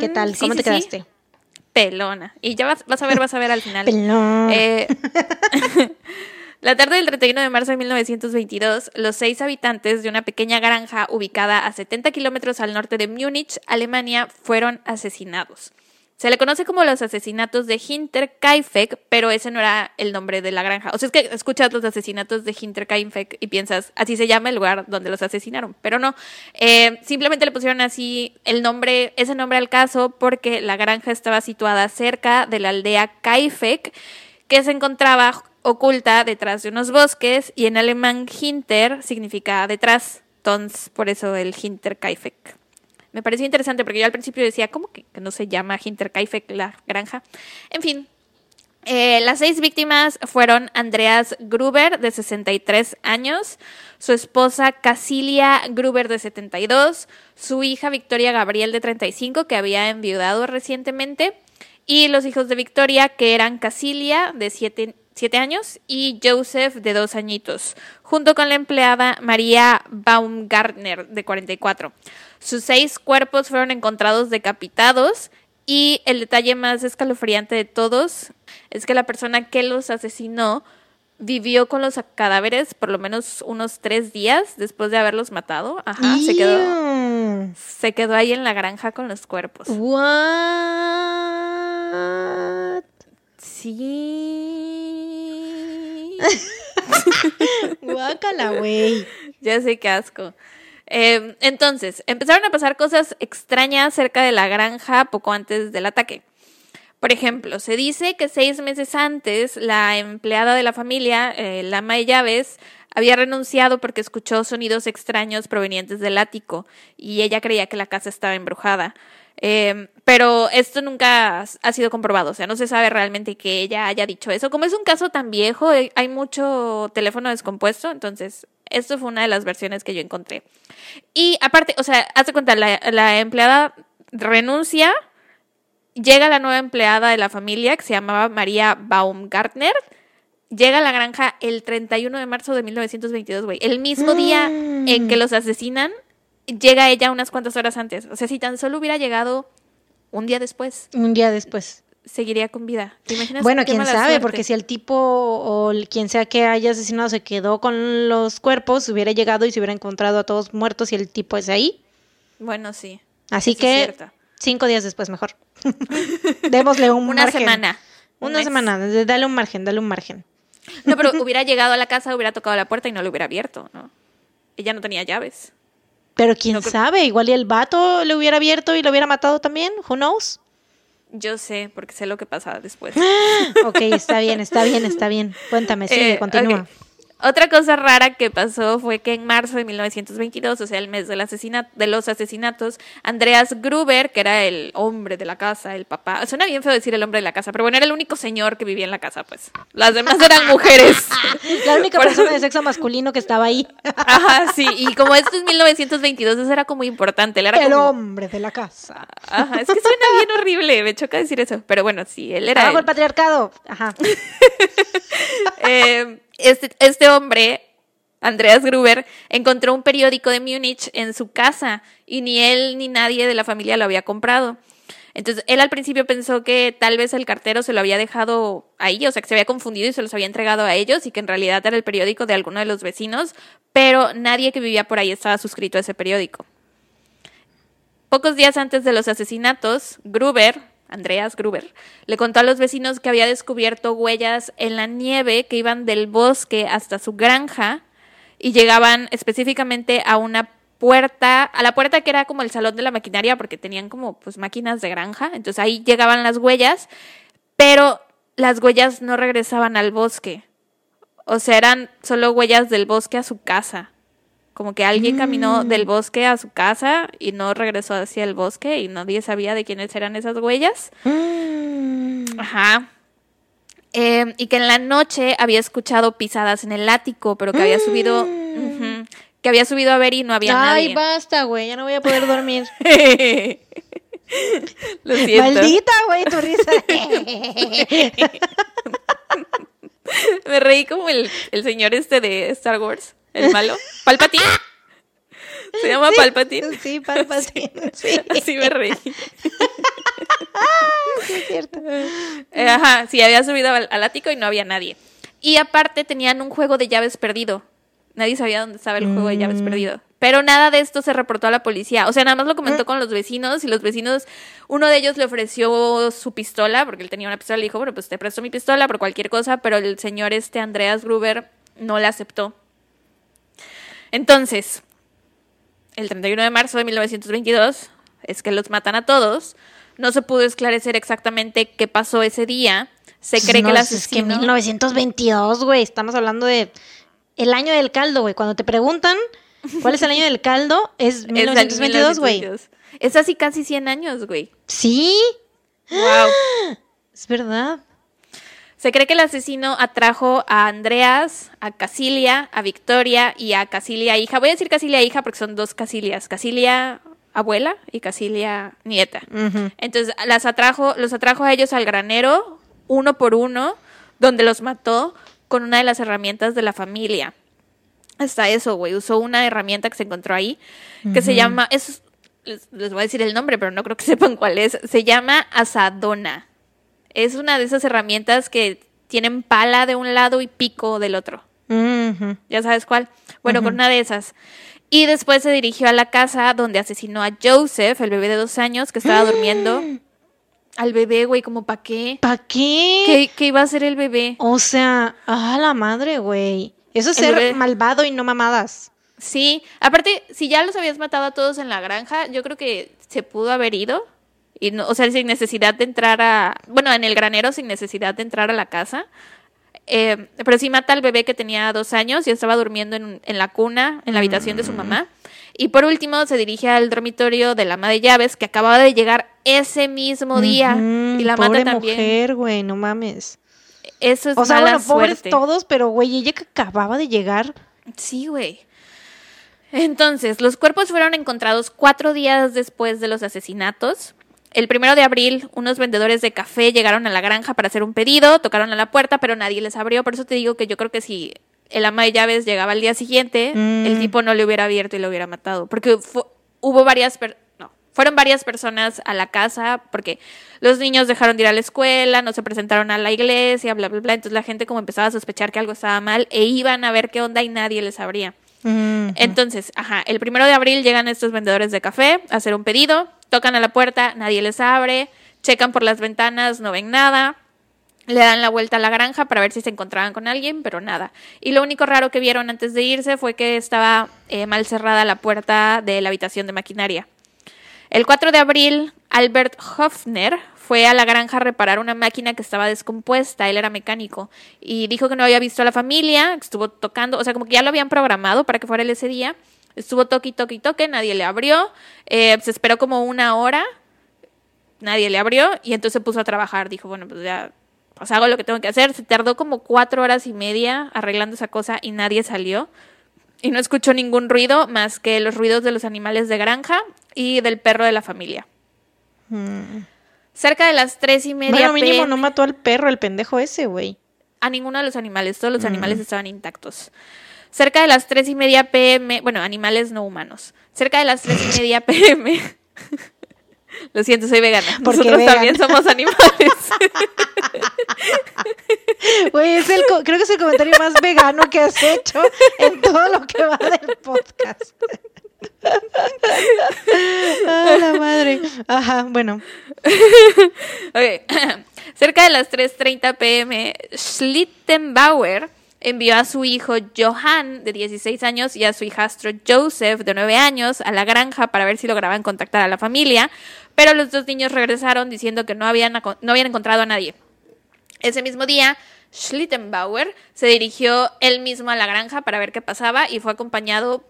¿Qué tal? ¿Cómo te quedaste? pelona. Y ya vas, vas, a ver, vas a ver al final. Eh, la tarde del 31 de marzo de 1922, los seis habitantes de una pequeña granja ubicada a 70 kilómetros al norte de Múnich, Alemania, fueron asesinados. Se le conoce como los asesinatos de Hinterkaifeck, pero ese no era el nombre de la granja. O sea, es que escuchas los asesinatos de Hinterkaifeck y piensas, así se llama el lugar donde los asesinaron, pero no. Eh, simplemente le pusieron así el nombre, ese nombre al caso porque la granja estaba situada cerca de la aldea Kaifeck, que se encontraba oculta detrás de unos bosques y en alemán Hinter significa detrás, entonces por eso el Hinterkaifeck. Me pareció interesante porque yo al principio decía, ¿cómo que, no se llama Hinterkaifeck la granja? En fin, eh, las seis víctimas fueron Andreas Gruber, de 63 años, su esposa Casilia Gruber, de 72, su hija Victoria Gabriel, de 35, que había enviudado recientemente, y los hijos de Victoria, que eran Casilia, de 7 siete años, y Joseph, de dos añitos, junto con la empleada María Baumgartner, de 44. Sus seis cuerpos fueron encontrados decapitados y el detalle más escalofriante de todos es que la persona que los asesinó vivió con los cadáveres por lo menos unos tres días después de haberlos matado. Ajá, se quedó, se quedó ahí en la granja con los cuerpos. What? Sí. Guácala, güey. ya sé qué asco. Eh, entonces, empezaron a pasar cosas extrañas cerca de la granja poco antes del ataque. Por ejemplo, se dice que seis meses antes la empleada de la familia, eh, la ama de llaves, había renunciado porque escuchó sonidos extraños provenientes del ático y ella creía que la casa estaba embrujada. Eh, pero esto nunca ha sido comprobado, o sea, no se sabe realmente que ella haya dicho eso. Como es un caso tan viejo, eh, hay mucho teléfono descompuesto, entonces esto fue una de las versiones que yo encontré. Y aparte, o sea, hazte cuenta, la, la empleada renuncia, llega la nueva empleada de la familia que se llamaba María Baumgartner. Llega a la granja el 31 de marzo de 1922, güey. El mismo día en que los asesinan, llega ella unas cuantas horas antes. O sea, si tan solo hubiera llegado un día después, Un día después. seguiría con vida. ¿Te imaginas? Bueno, quién sabe, suerte. porque si el tipo o el- quien sea que haya asesinado se quedó con los cuerpos, hubiera llegado y se hubiera encontrado a todos muertos y el tipo es ahí. Bueno, sí. Así Eso que cinco días después mejor. Démosle un Una margen. semana. Un Una semana, dale un margen, dale un margen. No, pero hubiera llegado a la casa, hubiera tocado la puerta y no lo hubiera abierto, ¿no? Ella no tenía llaves. Pero quién No sabe, igual y el vato le hubiera abierto y lo hubiera matado también, who knows? Yo sé, porque sé lo que pasa después. Ok, está bien, está bien, está bien. Cuéntame, sigue, Eh, continúa. Otra cosa rara que pasó fue que en marzo de 1922, o sea, el mes del asesina- de los asesinatos, Andreas Gruber, que era el hombre de la casa, el papá, suena bien feo decir el hombre de la casa, pero bueno, era el único señor que vivía en la casa, pues. Las demás eran mujeres. La única Por- persona de sexo masculino que estaba ahí. Ajá, sí, y como esto es 1922, eso era como importante. Él era El como- hombre de la casa. Ajá, es que suena bien horrible, me choca decir eso, pero bueno, sí, él era... Abajo el patriarcado. Ajá. Eh, este, este hombre, Andreas Gruber, encontró un periódico de Múnich en su casa y ni él ni nadie de la familia lo había comprado. Entonces, él al principio pensó que tal vez el cartero se lo había dejado ahí, o sea, que se había confundido y se los había entregado a ellos y que en realidad era el periódico de alguno de los vecinos, pero nadie que vivía por ahí estaba suscrito a ese periódico. Pocos días antes de los asesinatos, Gruber, Andreas Gruber, le contó a los vecinos que había descubierto huellas en la nieve que iban del bosque hasta su granja y llegaban específicamente a una puerta, a la puerta que era como el salón de la maquinaria porque tenían como pues máquinas de granja, entonces ahí llegaban las huellas, pero las huellas no regresaban al bosque. O sea, eran solo huellas del bosque a su casa. Como que alguien caminó del bosque a su casa y no regresó hacia el bosque y nadie sabía de quiénes eran esas huellas. Mm. Ajá. Eh, y que en la noche había escuchado pisadas en el ático, pero que había subido, ujú, que había subido a ver y no había Ay, nadie. basta, güey, ya no voy a poder dormir. Lo siento. Maldita, güey, tu risa. Me reí como el, el señor este de Star Wars, el malo. Palpatine. Se llama Palpatine. Sí, Palpatine. Sí, Así me reí. sí, es cierto. Eh, Ajá, sí, había subido al, al ático y no había nadie. Y aparte tenían un juego de llaves perdido. Nadie sabía dónde estaba el juego de llaves perdido. Pero nada de esto se reportó a la policía. O sea, nada más lo comentó con los vecinos y los vecinos, uno de ellos le ofreció su pistola, porque él tenía una pistola, y dijo, bueno, pues te presto mi pistola por cualquier cosa, pero el señor este, Andreas Gruber, no la aceptó. Entonces, el 31 de marzo de 1922, es que los matan a todos. No se pudo esclarecer exactamente qué pasó ese día. Se cree No, que el es que asesino... 1922, güey, estamos hablando de el año del caldo, güey. Cuando te preguntan cuál es el año del caldo, es es el 1922, güey. 1922. Es así casi 100 años, güey. Sí, Wow. es verdad. Se cree que el asesino atrajo a Andreas, a Casilia, a Victoria y a Casilia hija. Voy a decir Casilia hija porque son dos Casilias. Casilia abuela y Casilia nieta. Entonces las atrajo, los atrajo a ellos al granero, uno por uno. donde los mató con una de las herramientas de la familia. Hasta eso, güey, usó una herramienta que se encontró ahí, que se llama, es, les, les voy a decir el nombre, pero no creo que sepan cuál es, se llama asadona. Es una de esas herramientas que tienen pala de un lado y pico del otro. ¿Ya sabes cuál? Bueno, con una de esas. Y después se dirigió a la casa donde asesinó a Joseph, el bebé de dos años, que estaba durmiendo. Al bebé, güey, como para qué? ¿Para qué? qué? ¿Qué iba a hacer el bebé? O sea, a la madre, güey. Eso es El ser bebé. malvado y no mamadas. Sí, aparte, si ya los habías matado a todos en la granja, yo creo que se pudo haber ido. Y no, o sea, sin necesidad de entrar a. Bueno, en el granero, sin necesidad de entrar a la casa. Eh, pero sí mata al bebé que tenía dos años y estaba durmiendo en, en la cuna, en la habitación de su mamá. Y por último, se dirige al dormitorio de la ama de llaves, que acababa de llegar ese mismo día. Y la pobre mata también. mujer, güey, no mames. Eso es O sea, mala bueno, pobres suerte. todos, pero güey, ella que acababa de llegar. Sí, güey. Entonces, los cuerpos fueron encontrados cuatro días después de los asesinatos. El primero de abril, unos vendedores de café llegaron a la granja para hacer un pedido, tocaron a la puerta, pero nadie les abrió. Por eso te digo que yo creo que si el ama de llaves llegaba al día siguiente, Mm. el tipo no le hubiera abierto y lo hubiera matado. Porque hubo varias, no, fueron varias personas a la casa porque los niños dejaron de ir a la escuela, no se presentaron a la iglesia, bla, bla, bla. Entonces la gente como empezaba a sospechar que algo estaba mal e iban a ver qué onda y nadie les abría. Entonces, ajá, el primero de abril llegan estos vendedores de café a hacer un pedido, tocan a la puerta, nadie les abre, checan por las ventanas, no ven nada, le dan la vuelta a la granja para ver si se encontraban con alguien, pero nada. Y lo único raro que vieron antes de irse fue que estaba eh, mal cerrada la puerta de la habitación de maquinaria. El 4 de abril, Albert Hofner fue a la granja a reparar una máquina que estaba descompuesta, él era mecánico, y dijo que no había visto a la familia, que estuvo tocando, o sea, como que ya lo habían programado para que fuera él ese día, estuvo toque toque toque, nadie le abrió, eh, se esperó como una hora, nadie le abrió, y entonces se puso a trabajar, dijo, bueno, pues ya, pues hago lo que tengo que hacer, se tardó como cuatro horas y media arreglando esa cosa y nadie salió, y no escuchó ningún ruido más que los ruidos de los animales de granja y del perro de la familia. Cerca de las tres y media Bueno, mínimo no mató al perro, el pendejo ese, güey. a ninguno de los animales, todos los animales estaban intactos. Cerca de las tres y media pm, bueno, animales no humanos. Cerca de las tres y media pm. Lo siento, soy vegana. Porque Nosotros vegan. también somos animales. Güey, es el creo que es el comentario más vegano que has hecho en todo lo que va del podcast. Ah, la madre. Ajá, bueno. Cerca de las 3.30 pm, Schlittenbauer envió a su hijo Johann, de 16 años, y a su hijastro Joseph, de 9 años, a la granja para ver si lograban contactar a la familia, pero los dos niños regresaron diciendo que no habían, no habían encontrado a nadie. Ese mismo día, Schlittenbauer se dirigió él mismo a la granja para ver qué pasaba y fue acompañado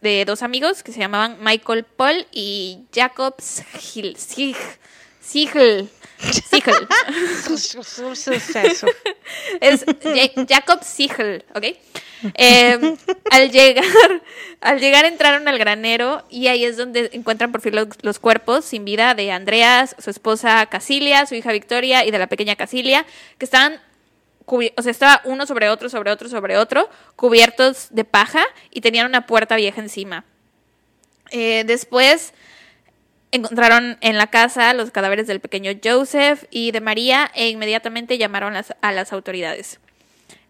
de dos amigos que se llamaban Michael Paul y Jacob Siegel. Sieg- Siegel. Es Ja- Jacob Siegel, ¿ok? Eh, al llegar, al llegar entraron al granero y ahí es donde encuentran por fin los, cuerpos sin vida de Andreas, su esposa Casilia, su hija Victoria y de la pequeña Casilia, que estaban o sea, estaba uno sobre otro, sobre otro, sobre otro, cubiertos de paja y tenían una puerta vieja encima. Eh, después encontraron en la casa los cadáveres del pequeño Joseph y de María e inmediatamente llamaron a las autoridades.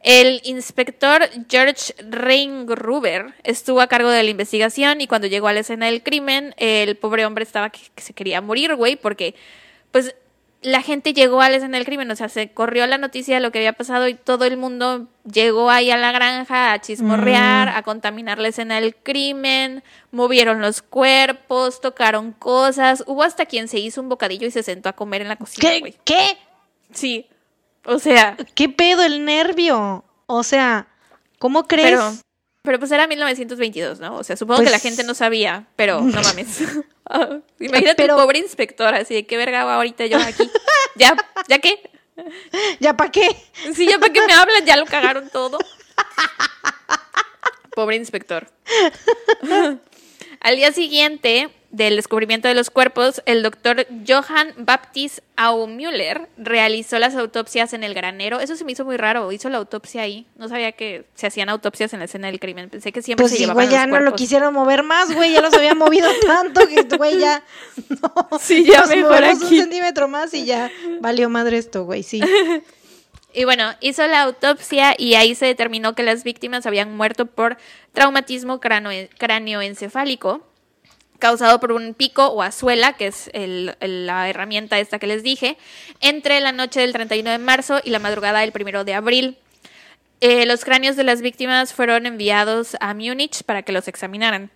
El inspector George Reingruber estuvo a cargo de la investigación y cuando llegó a la escena del crimen, el pobre hombre estaba que se quería morir, güey, porque pues la gente llegó a la escena del crimen, o sea, se corrió la noticia de lo que había pasado y todo el mundo llegó ahí a la granja a chismorrear, a contaminar la escena del crimen, movieron los cuerpos, tocaron cosas, hubo hasta quien se hizo un bocadillo y se sentó a comer en la cocina, ¿Qué? ¿Qué? Sí. O sea, ¿Qué pedo el nervio? O sea, ¿cómo crees? pero pero pues era 1922, ¿no? O sea, supongo que la Pues- gente no sabía, pero no mames. Imagínate Pero- un pobre inspector así de qué verga hago ahorita yo aquí. Ya, ¿ya qué? ¿Ya para qué? Sí, ya para qué me hablan, ya lo cagaron todo. Pobre inspector. Al día siguiente, del descubrimiento de los cuerpos, el doctor Johann Baptist Aumüller realizó las autopsias en el granero. Eso se me hizo muy raro, hizo la autopsia ahí. No sabía que se hacían autopsias en la escena del crimen. Pensé que siempre Pues se sí, llevaban güey, ya los no lo quisieron mover más, güey, ya los había movido tanto que, güey, ya. No, Sí, ya mejor aquí. un centímetro más y ya valió madre esto, güey, sí. Y bueno, hizo la autopsia y ahí se determinó que las víctimas habían muerto por traumatismo cráneo- cráneoencefálico causado por un pico o azuela, que es el- la herramienta esta que les dije, entre la noche del 31 de marzo y la madrugada del 1 de abril. Eh, los cráneos de las víctimas fueron enviados a Múnich para que los examinaran.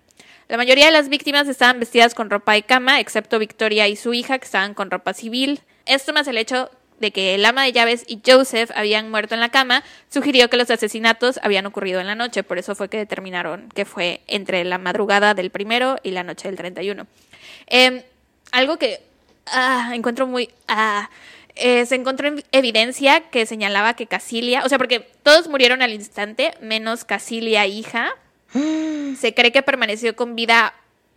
La mayoría de las víctimas estaban vestidas con ropa de cama, excepto Victoria y su hija, que estaban con ropa civil. Esto más el hecho de que el ama de llaves y Joseph habían muerto en la cama, sugirió que los asesinatos habían ocurrido en la noche. Por eso fue que determinaron que fue entre la madrugada del primero y la noche del 31. Em, algo que ah, encuentro muy... ah, eh, se encontró en- evidencia que señalaba que Casilia, o sea, porque todos murieron al instante, menos Casilia, hija. Se cree que permaneció con vida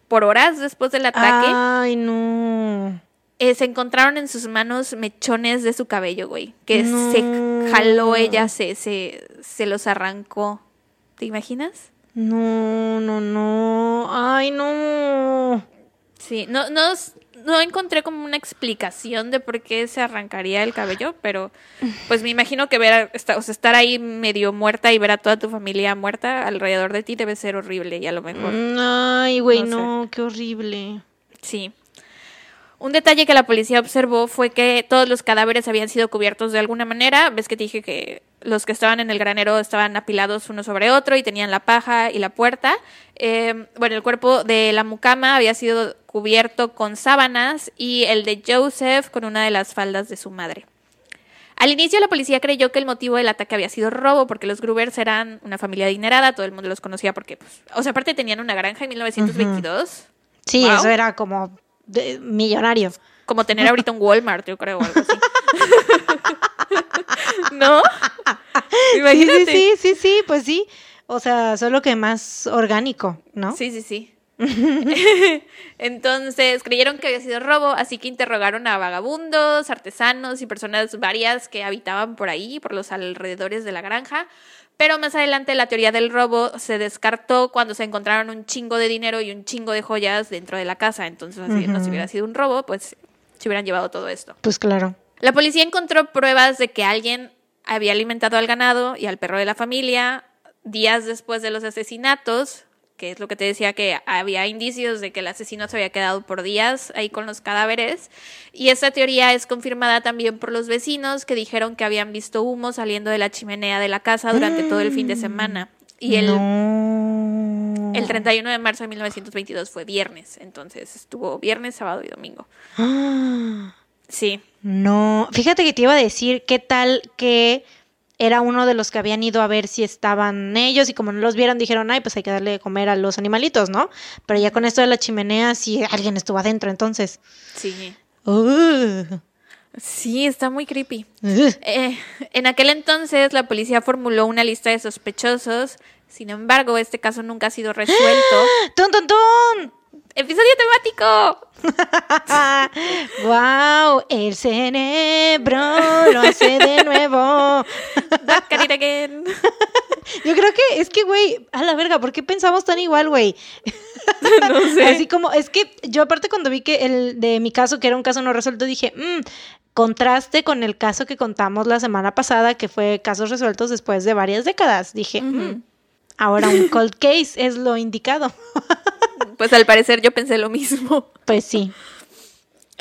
por horas después del ataque. Ay, no. Eh, se encontraron en sus manos mechones de su cabello, güey. Que No. se jaló ella, se, se, se los arrancó. ¿Te imaginas? No, no, no. Ay, no. Sí, no, no, no encontré como una explicación de por qué se arrancaría el cabello, pero pues me imagino que ver, a- esta- o sea, estar ahí medio muerta y ver a toda tu familia muerta alrededor de ti debe ser horrible y a lo mejor. Ay, güey, No no, qué horrible. Sí. Un detalle que la policía observó fue que todos los cadáveres habían sido cubiertos de alguna manera. Ves que te dije que los que estaban en el granero estaban apilados uno sobre otro y tenían la paja y la puerta. Eh, bueno, el cuerpo de la mucama había sido cubierto con sábanas y el de Joseph con una de las faldas de su madre. Al inicio la policía creyó que el motivo del ataque había sido robo porque los Grubers eran una familia adinerada, todo el mundo los conocía porque, pues, o sea, aparte tenían una granja en 1922. Sí, Wow. eso era como de- millonario. Como tener ahorita un Walmart, yo creo, o algo así. ¿No? Sí, Imagínate. sí, sí, sí, sí, pues sí. O sea, solo que más orgánico, ¿no? Sí, sí, sí. Entonces creyeron que había sido robo, así que interrogaron a vagabundos, artesanos y personas varias que habitaban por ahí, por los alrededores de la granja. Pero más adelante la teoría del robo se descartó cuando se encontraron un chingo de dinero y un chingo de joyas dentro de la casa. Entonces, así, no si hubiera sido un robo, pues se hubieran llevado todo esto. Pues claro. La policía encontró pruebas de que alguien había alimentado al ganado y al perro de la familia días después de los asesinatos, que es lo que te decía que había indicios de que el asesino se había quedado por días ahí con los cadáveres. Y esta teoría es confirmada también por los vecinos que dijeron que habían visto humo saliendo de la chimenea de la casa durante todo el fin de semana. Y el, No. el 31 de marzo de 1922 fue viernes, entonces estuvo viernes, sábado y domingo. Sí. No, fíjate que te iba a decir qué tal que era uno de los que habían ido a ver si estaban ellos y como no los vieron dijeron, ay, pues hay que darle de comer a los animalitos, ¿no? Pero ya con esto de la chimenea, sí, alguien estuvo adentro, entonces. Sí. Uh, Sí, está muy creepy. uh. Eh, en aquel entonces la policía formuló una lista de sospechosos. Sin embargo, este caso nunca ha sido resuelto. ¡Tun, tun, tun! ¡Episodio temático! ¡Wow! El cerebro lo hace de nuevo. Back at it again. Yo creo que es que, güey, a la verga, ¿por qué pensamos tan igual, güey? No sé. Así como, es que yo aparte cuando vi que el de mi caso, que era un caso no resuelto, dije, "Mm, contraste con el caso que contamos la semana pasada, que fue casos resueltos después de varias décadas. Dije, "Mm, ahora un cold case es lo indicado. Pues al parecer yo pensé lo mismo. Pues sí.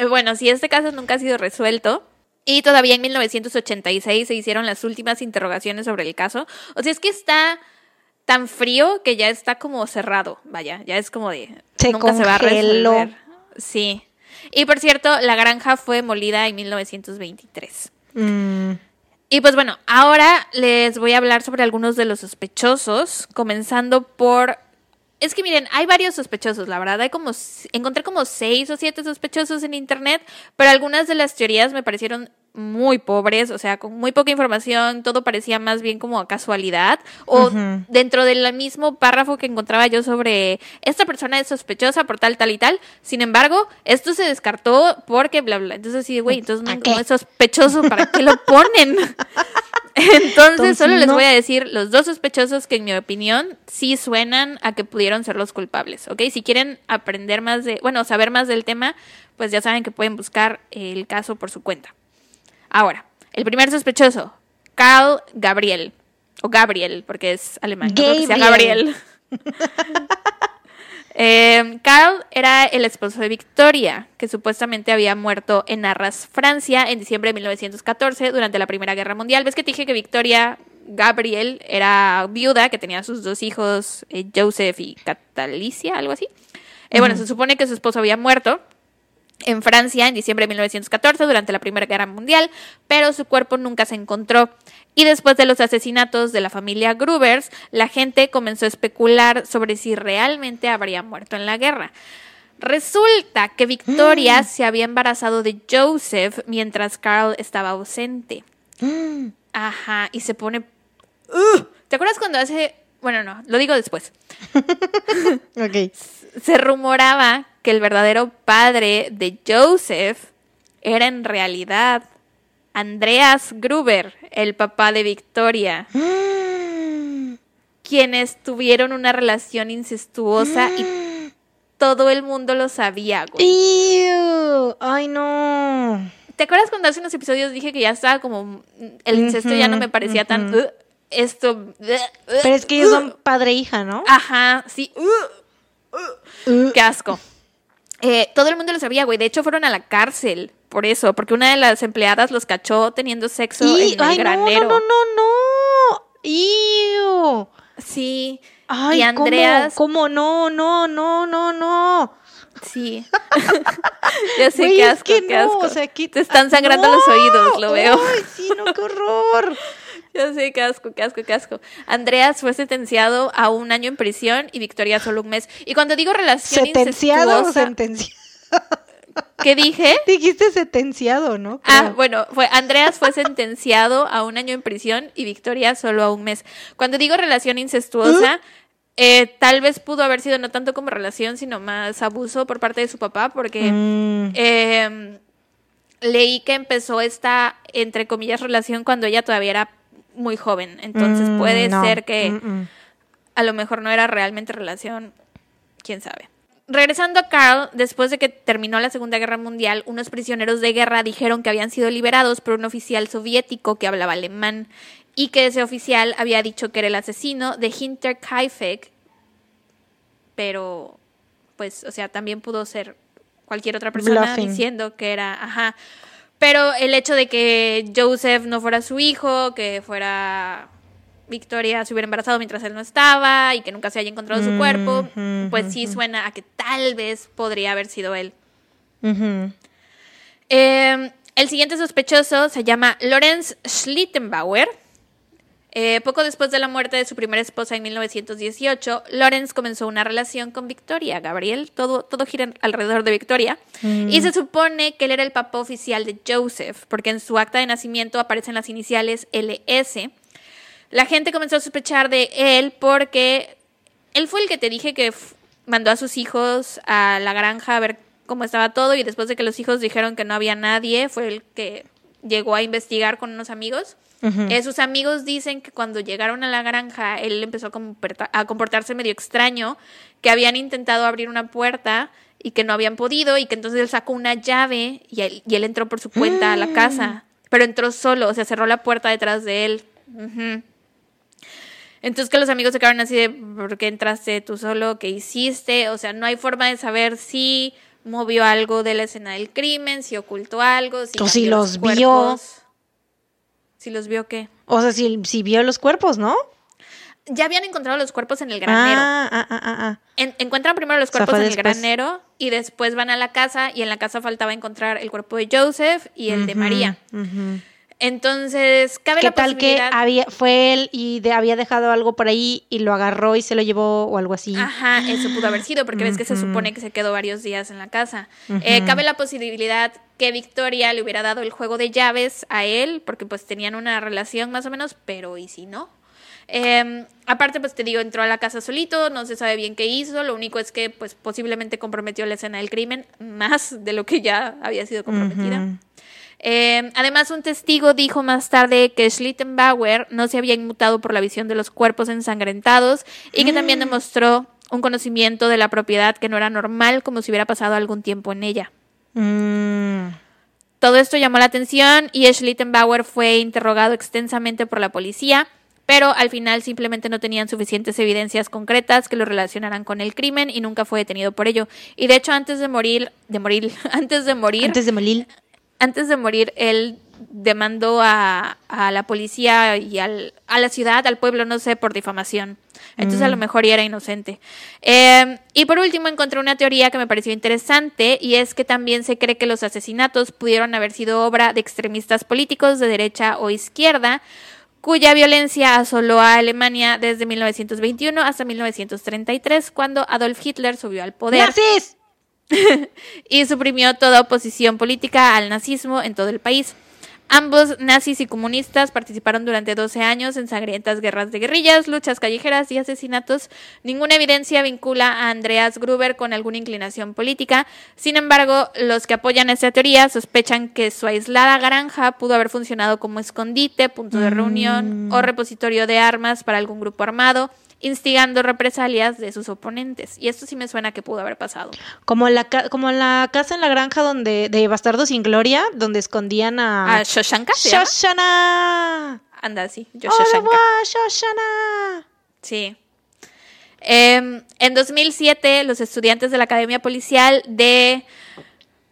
Eh, Bueno, si este caso nunca ha sido resuelto. Y todavía en 1986 se hicieron las últimas interrogaciones sobre el caso. O sea, es que está tan frío que ya está como cerrado. Vaya, ya es como de. Se nunca se va a resolver. Sí. Y por cierto, la granja fue molida en 1923. Mm, Y pues bueno, ahora les voy a hablar sobre algunos de los sospechosos, comenzando por... Es que miren, hay varios sospechosos, la verdad, hay como... Encontré como seis o siete sospechosos en internet, pero algunas de las teorías me parecieron muy pobres, o sea, con muy poca información, todo parecía más bien como casualidad. O dentro del mismo párrafo que encontraba yo sobre esta persona es sospechosa por tal, tal y tal. Sin embargo, esto se descartó porque bla, bla. Entonces, sí, güey, entonces no, no es sospechoso, ¿para qué lo ponen? Entonces, Entonces, solo les no. voy a decir los dos sospechosos que en mi opinión sí suenan a que pudieron ser los culpables, ¿ok? Si quieren aprender más de, bueno, saber más del tema, pues ya saben que pueden buscar el caso por su cuenta. Ahora, el primer sospechoso, Carl Gabriel, o Gabriel, porque es alemán, no creo que sea Gabriel. Eh, Carl era el esposo de Victoria, que supuestamente había muerto en Arras, Francia, en diciembre de 1914, durante la Primera Guerra Mundial. ¿Ves que te dije que Victoria Gabriel era viuda, que tenía sus dos hijos, eh, Joseph y Catalicia, algo así? Eh, Bueno, se supone que su esposo había muerto en Francia en diciembre de 1914 durante la Primera Guerra Mundial, pero su cuerpo nunca se encontró. Y después de los asesinatos de la familia Grubers, la gente comenzó a especular sobre si realmente habría muerto en la guerra. Resulta que Victoria se había embarazado de Joseph mientras Carl estaba ausente. Ajá, y se pone... ¿Te acuerdas cuando hace... Bueno, no, lo digo después. Ok. Se rumoraba que el verdadero padre de Joseph era en realidad Andreas Gruber, el papá de Victoria, quienes tuvieron una relación incestuosa y todo el mundo lo sabía, güey. Ew. Ay, no. ¿Te acuerdas cuando hace unos episodios dije que ya estaba como el incesto ya no me parecía tan esto "Ugh, ugh, Pero es que ellos ugh"? son padre e hija, ¿no? Ajá, sí. Qué asco. Eh, todo el mundo lo sabía, güey. De hecho, fueron a la cárcel por eso, porque una de las empleadas los cachó teniendo sexo Y- en el ay, no, granero. no, no, no, no. Ew. Sí. Ay, y Andreas, ¿cómo? ¿Cómo? No, no, no, no, no. sí. ya sé qué es asco, que qué no, asco. o sea, que- Te están sangrando ¡No! los oídos, lo veo. Ay, sí, no, qué horror. Ya sé, qué asco, qué asco, qué asco. Andreas fue sentenciado a un año en prisión y Victoria solo un mes. Y cuando digo relación ¿Sentenciado o sentenciado? ¿qué dije? Dijiste sentenciado, ¿no? Ah, bueno, fue Andreas fue sentenciado a un año en prisión y Victoria solo a un mes. Cuando digo relación incestuosa, eh, tal vez pudo haber sido no tanto como relación, sino más abuso por parte de su papá, porque Mm, eh, leí que empezó esta, entre comillas, relación cuando ella todavía era muy joven. Entonces mm, puede no. ser que Mm, mm. a lo mejor no era realmente relación, quién sabe. Regresando a Carl, después de que terminó la Segunda Guerra Mundial, unos prisioneros de guerra dijeron que habían sido liberados por un oficial soviético que hablaba alemán y que ese oficial había dicho que era el asesino de Hinterkaifeck, pero pues, o sea, también pudo ser cualquier otra persona Bluffing. diciendo que era, ajá. Pero el hecho de que Joseph no fuera su hijo, que fuera Victoria se hubiera embarazado mientras él no estaba y que nunca se haya encontrado su cuerpo, Ujú, pues sí suena a que tal vez podría haber sido él. Ujú. Eh, el siguiente sospechoso se llama Lorenz Schlittenbauer. Eh, poco después de la muerte de su primera esposa en 1918, Lorenz comenzó una relación con Victoria. Gabriel, todo, todo gira alrededor de Victoria. Y se supone que él era el papá oficial de Joseph, porque en su acta de nacimiento aparecen las iniciales LS. La gente comenzó a sospechar de él porque él fue el que te dije que mandó a sus hijos a la granja a ver cómo estaba todo y después de que los hijos dijeron que no había nadie, fue el que llegó a investigar con unos amigos. Eh, sus amigos dicen que cuando llegaron a la granja, él empezó a, a comportarse medio extraño, que habían intentado abrir una puerta y que no habían podido, y que entonces él sacó una llave y él, y él entró por su cuenta a la casa, pero entró solo, o sea, cerró la puerta detrás de él. Entonces que los amigos se quedaron así de, ¿por qué entraste tú solo? ¿Qué hiciste? O sea, no hay forma de saber si movió algo de la escena del crimen, si ocultó algo, si, O si los vio. Si los vio, ¿qué? O sea, si, si vio los cuerpos, ¿no? Ya habían encontrado los cuerpos en el granero. Ah, ah, ah, ah, ah. En- encuentran primero los O sea, cuerpos en el granero y después van a la casa y en la casa faltaba encontrar el cuerpo de Joseph y el de María. ujú. Entonces, cabe ¿Qué la tal que había, fue él y de- había dejado algo por ahí y lo agarró y se lo llevó o algo así? Ajá, eso pudo haber sido, porque ves que se supone que se quedó varios días en la casa. Eh, cabe la posibilidad que Victoria le hubiera dado el juego de llaves a él, porque pues tenían una relación más o menos, pero ¿y si no? Eh, aparte, pues te digo, entró a la casa solito, no se sabe bien qué hizo, lo único es que pues posiblemente comprometió la escena del crimen más de lo que ya había sido comprometida. Eh, además, un testigo dijo más tarde que Schlittenbauer no se había inmutado por la visión de los cuerpos ensangrentados y que también demostró un conocimiento de la propiedad que no era normal, como si hubiera pasado algún tiempo en ella. Mm. Todo esto llamó la atención y Schlittenbauer fue interrogado extensamente por la policía, pero al final simplemente no tenían suficientes evidencias concretas que lo relacionaran con el crimen y nunca fue detenido por ello. Y de hecho, antes de morir, de morir, antes de morir, Antes de morir. Antes de morir, él demandó a, a la policía y al, a la ciudad, al pueblo, no sé, por difamación. Entonces a lo mejor ya era inocente. Eh, y por último encontré una teoría que me pareció interesante y es que también se cree que los asesinatos pudieron haber sido obra de extremistas políticos de derecha o izquierda cuya violencia asoló a Alemania desde 1921 hasta 1933 cuando Adolf Hitler subió al poder ¡Nazis! y suprimió toda oposición política al nazismo en todo el país. Ambos, nazis y comunistas, participaron durante 12 años en sangrientas guerras de guerrillas, luchas callejeras y asesinatos. Ninguna evidencia vincula a Andreas Gruber con alguna inclinación política. Sin embargo, los que apoyan esta teoría sospechan que su aislada granja pudo haber funcionado como escondite, punto de reunión o repositorio de armas para algún grupo armado, instigando represalias de sus oponentes. Y esto sí me suena que pudo haber pasado. Como la, como la casa en la granja donde de Bastardo sin Gloria, donde escondían a... ¿A Shoshanka? ¡Shoshana! Anda, sí, yo ¡Au Shoshanka. revoir, Shoshana! Sí. Em, en 2007, los estudiantes de la Academia Policial de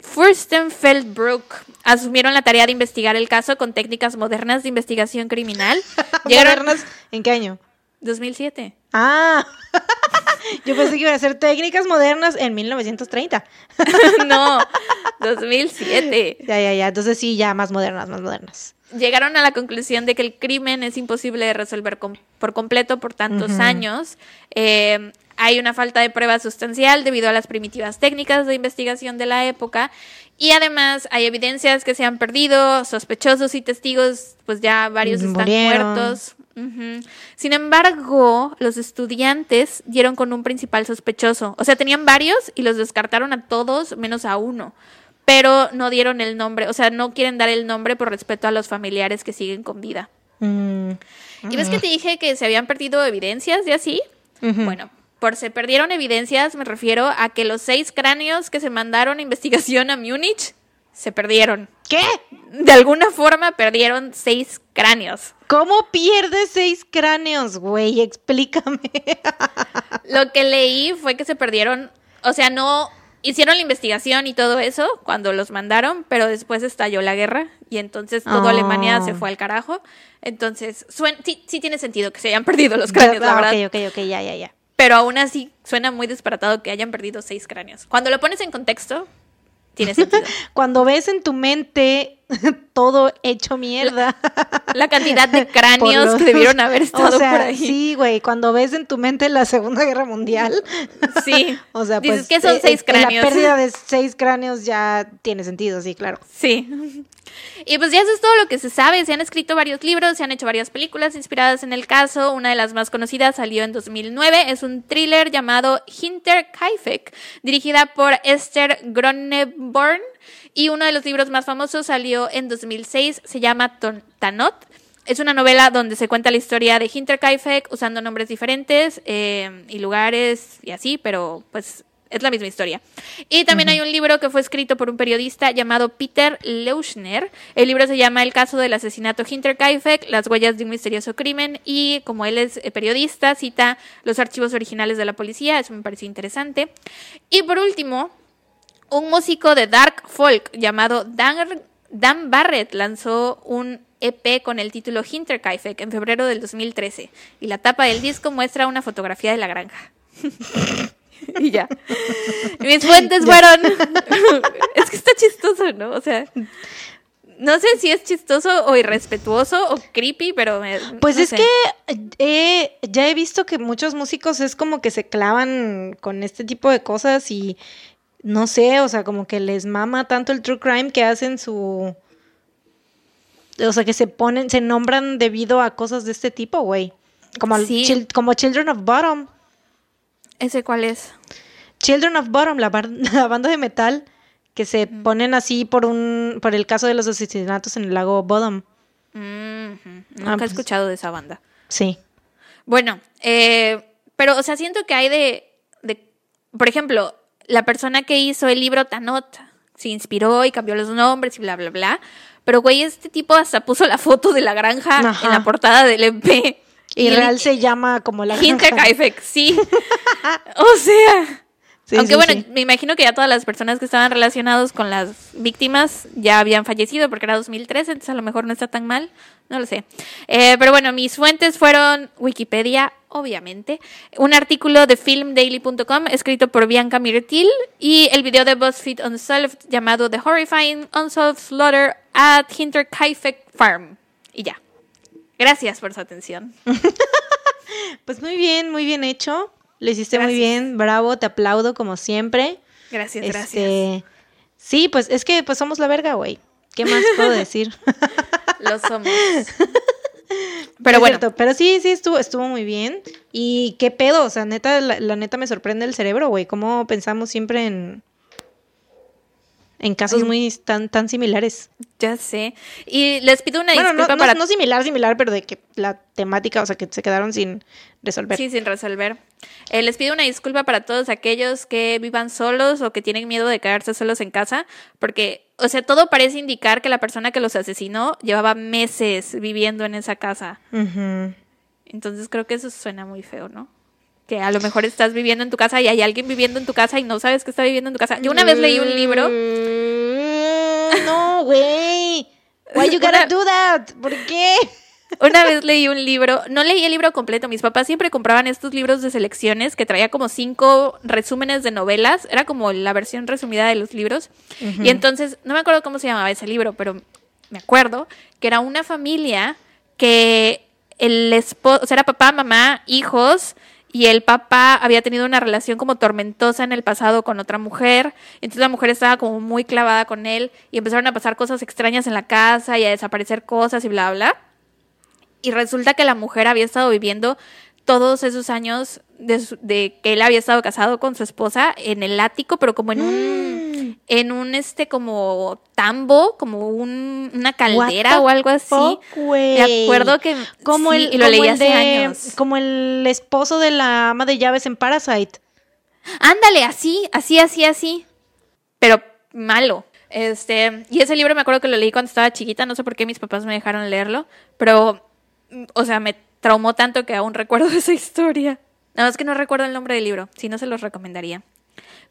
Furstenfeldbruck asumieron la tarea de investigar el caso con técnicas modernas de investigación criminal. ¿Modernas? ¿En qué año? 2007. Ah, yo pensé que iban a ser técnicas modernas en 1930. no, 2007. Ya, ya, ya. Entonces sí, ya más modernas, más modernas. Llegaron a la conclusión de que el crimen es imposible de resolver com- por completo por tantos años. Eh, hay una falta de prueba sustancial debido a las primitivas técnicas de investigación de la época y además hay evidencias que se han perdido, sospechosos y testigos, pues ya varios están Murieron. Sin embargo, los estudiantes dieron con un principal sospechoso. O sea, tenían varios y los descartaron a todos menos a uno. Pero no dieron el nombre. O sea, no quieren dar el nombre por respeto a los familiares que siguen con vida. Mm. ¿Y ves que te dije que se habían perdido evidencias y así? Bueno, por se perdieron evidencias me refiero a que los seis cráneos que se mandaron a investigación a Múnich se perdieron. ¿Qué? De alguna forma perdieron seis cráneos. ¿Cómo pierdes seis cráneos, güey? Explícame. Lo que leí fue que se perdieron, o sea, no hicieron la investigación y todo eso cuando los mandaron, pero después estalló la guerra y entonces toda Oh. Alemania se fue al carajo. Entonces, suen- sí, sí tiene sentido que se hayan perdido los cráneos, la Ah, verdad. Ok, ok, ok, ya, ya, ya. Pero aún así suena muy disparatado que hayan perdido seis cráneos. Cuando lo pones en contexto, Cuando ves en tu mente todo hecho mierda. La cantidad de cráneos los- que debieron haber estado o sea, por ahí. Sí, güey, cuando ves en tu mente la Segunda Guerra Mundial. Sí. O sea, Dices pues que son eh, seis eh, cráneos. La pérdida de seis cráneos ya tiene sentido, sí, claro. Sí. Y pues ya eso es todo lo que se sabe. Se han escrito varios libros, se han hecho varias películas inspiradas en el caso. Una de las más conocidas salió en 2009. Es un thriller llamado Hinterkaifeck, dirigida por Esther Gronneborn. Y uno de los libros más famosos salió en 2006. Se llama Tanot. Es una novela donde se cuenta la historia de Hinterkaifeck usando nombres diferentes eh, y lugares y así, pero pues es la misma historia. Y también hay un libro que fue escrito por un periodista llamado Peter Leuschner. El libro se llama El caso del asesinato Hinterkaifeck, las huellas de un misterioso crimen. Y como él es eh, periodista, cita los archivos originales de la policía. Eso me pareció interesante. Y por último, un músico de dark folk llamado Dan, Dan Barrett lanzó un EP con el título Hinterkaifeck en febrero del 2013 y la tapa del disco muestra una fotografía de la granja. y ya. Mis fuentes fueron... es que está chistoso, ¿no? O sea, No sé si es chistoso o irrespetuoso o creepy, pero me, Pues no es sé. que eh, ya he visto que muchos músicos es como que se clavan con este tipo de cosas y no sé, o sea, como que les mama tanto el true crime que hacen su... O sea, que se ponen, se nombran debido a cosas de este tipo, güey. Como, el Sí. Chil- como Children of Bottom. ¿Ese cuál es? Children of Bottom, la, bar- la banda de metal que se ponen así por un por el caso de los asesinatos en el lago Bottom. Mm, ujú. Nunca Ah, he pues- escuchado de esa banda. Sí. Bueno, eh, pero, o sea, siento que hay de, de, por ejemplo, la persona que hizo el libro Tanot se inspiró y cambió los nombres y bla, bla, bla. Pero, güey, este tipo hasta puso la foto de la granja Ajá. en la portada del MP. Y el- real se llama como la granja. Hinterkaifeck, sí. o sea. Sí, Aunque sí, bueno, sí. me imagino que ya todas las personas que estaban relacionados con las víctimas ya habían fallecido porque era 2013, entonces a lo mejor no está tan mal, no lo sé. Eh, pero bueno, mis fuentes fueron Wikipedia, obviamente, un artículo de filmdaily.com escrito por Bianca Mirtil y el video de BuzzFeed Unsolved llamado The Horrifying Unsolved Slaughter at Hinterkaifeck Farm. Y ya. Gracias por su atención. Pues muy bien, muy bien hecho. Lo hiciste muy Gracias. bien, bravo, te aplaudo como siempre. Gracias, gracias. Este, sí, pues es que pues somos la verga, güey. ¿Qué más puedo decir? Lo somos. Pero bueno, cierto, pero sí, sí, estuvo, estuvo muy bien. Y qué pedo, o sea, neta, la, la neta me sorprende el cerebro, güey. Cómo pensamos siempre en, en casos Oye, muy tan, tan similares. ya sé. Y les pido una Bueno, no, disculpa no, para no similar, similar, pero de que la temática, o sea, que se quedaron sin resolver. Sí, sin resolver. Eh, les pido una disculpa para todos aquellos que vivan solos o que tienen miedo de quedarse solos en casa, porque, o sea, todo parece indicar que la persona que los asesinó llevaba meses viviendo en esa casa. Entonces creo que eso suena muy feo, ¿no? Que a lo mejor estás viviendo en tu casa y hay alguien viviendo en tu casa y no sabes que está viviendo en tu casa. Yo una vez leí un libro. Mm, No, güey. Why you gotta do that? ¿Por qué? Una vez leí un libro, no leí el libro completo, mis papás siempre compraban estos libros de selecciones que traía como cinco resúmenes de novelas, era como la versión resumida de los libros. Y entonces, no me acuerdo cómo se llamaba ese libro, pero me acuerdo que era una familia que el esposo, o sea, era papá, mamá, hijos, y el papá había tenido una relación como tormentosa en el pasado con otra mujer, entonces la mujer estaba como muy clavada con él y empezaron a pasar cosas extrañas en la casa y a desaparecer cosas y bla, bla. Y resulta que la mujer había estado viviendo todos esos años de, su- de que él había estado casado con su esposa en el ático, pero como en un, en un este como tambo, como un, una caldera o algo así. Me acuerdo que como sí, el, y lo como leí el hace de- años. Como el esposo de la ama de llaves en Parasite. Ándale, así, así, así, así. Pero malo. Este, y ese libro me acuerdo que lo leí cuando estaba chiquita, no sé por qué mis papás me dejaron leerlo, pero, mm, o sea, me traumó tanto que aún recuerdo esa historia. Nada más que no recuerdo el nombre del libro, si no se los recomendaría.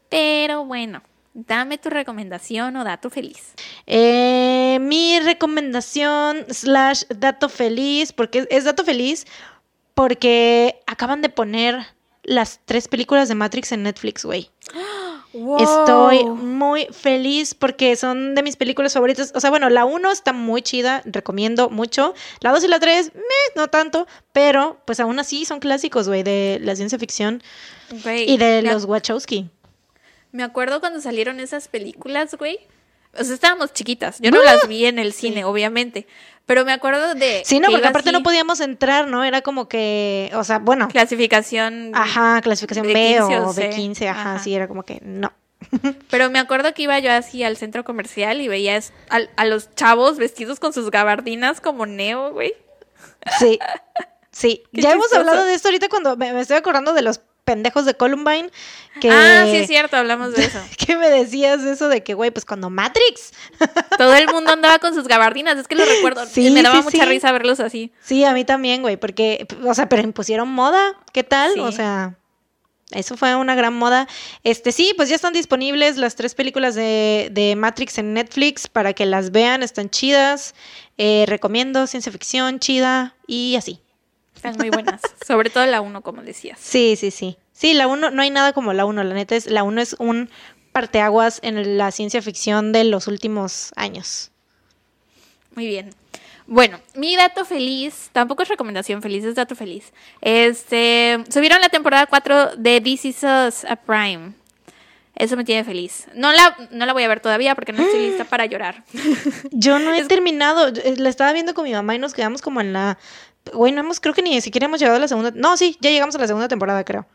Pero bueno, dame tu recomendación o dato feliz. Eh, mi recomendación slash dato feliz, porque es, dato feliz, porque acaban de poner las tres películas de Matrix en Netflix, güey. Estoy muy feliz porque son de mis películas favoritas. O sea, bueno, la 1 está muy chida, recomiendo mucho. La 2 y la 3, meh, no tanto, pero pues aún así son clásicos, güey, de la ciencia ficción y de los Wachowski. Me acuerdo cuando salieron esas películas, güey. O sea, estábamos chiquitas. Yo no las vi en el cine, obviamente. Pero me acuerdo de. Sí, no, que porque aparte así, no podíamos entrar, ¿no? Era como que, o sea, bueno, Clasificación. ajá, clasificación B 15 o o de C. 15, ajá, Ajá. sí, era como que no. Pero me acuerdo que iba yo así al centro comercial y veía al- a, los chavos vestidos con sus gabardinas como Neo, güey. Sí, sí. Qué ya hemos hablado de esto ahorita cuando me, me estoy acordando de los pendejos de Columbine que, Ah, sí, es cierto, hablamos de eso. que me decías eso de que, güey, pues cuando Matrix. Todo el mundo andaba con sus gabardinas, es que lo recuerdo. Sí, me daba sí, mucha sí. risa verlos así. Sí, a mí también, güey, porque, o sea, pero impusieron moda, ¿qué tal? Sí. O sea, eso fue una gran moda. Este, sí, pues ya están disponibles las tres películas de, de Matrix en Netflix para que las vean, están chidas. Eh, recomiendo ciencia ficción, chida y así. Están muy buenas. Sobre todo la uno, como decías. Sí, sí, sí. Sí, la 1, no hay nada como la 1, la neta es, la 1 es un parteaguas en la ciencia ficción de los últimos años. Muy bien. Bueno, mi dato feliz, tampoco es recomendación feliz, es dato feliz. Este, subieron la temporada 4 de This Is Us a Prime. Eso me tiene feliz. No la, no la voy a ver todavía porque no estoy lista para llorar. Yo no he terminado. eh, La estaba viendo con mi mamá y nos quedamos como en la. Güey, no hemos, creo que ni siquiera hemos llegado a la segunda. No, sí, ya llegamos a la segunda temporada, creo.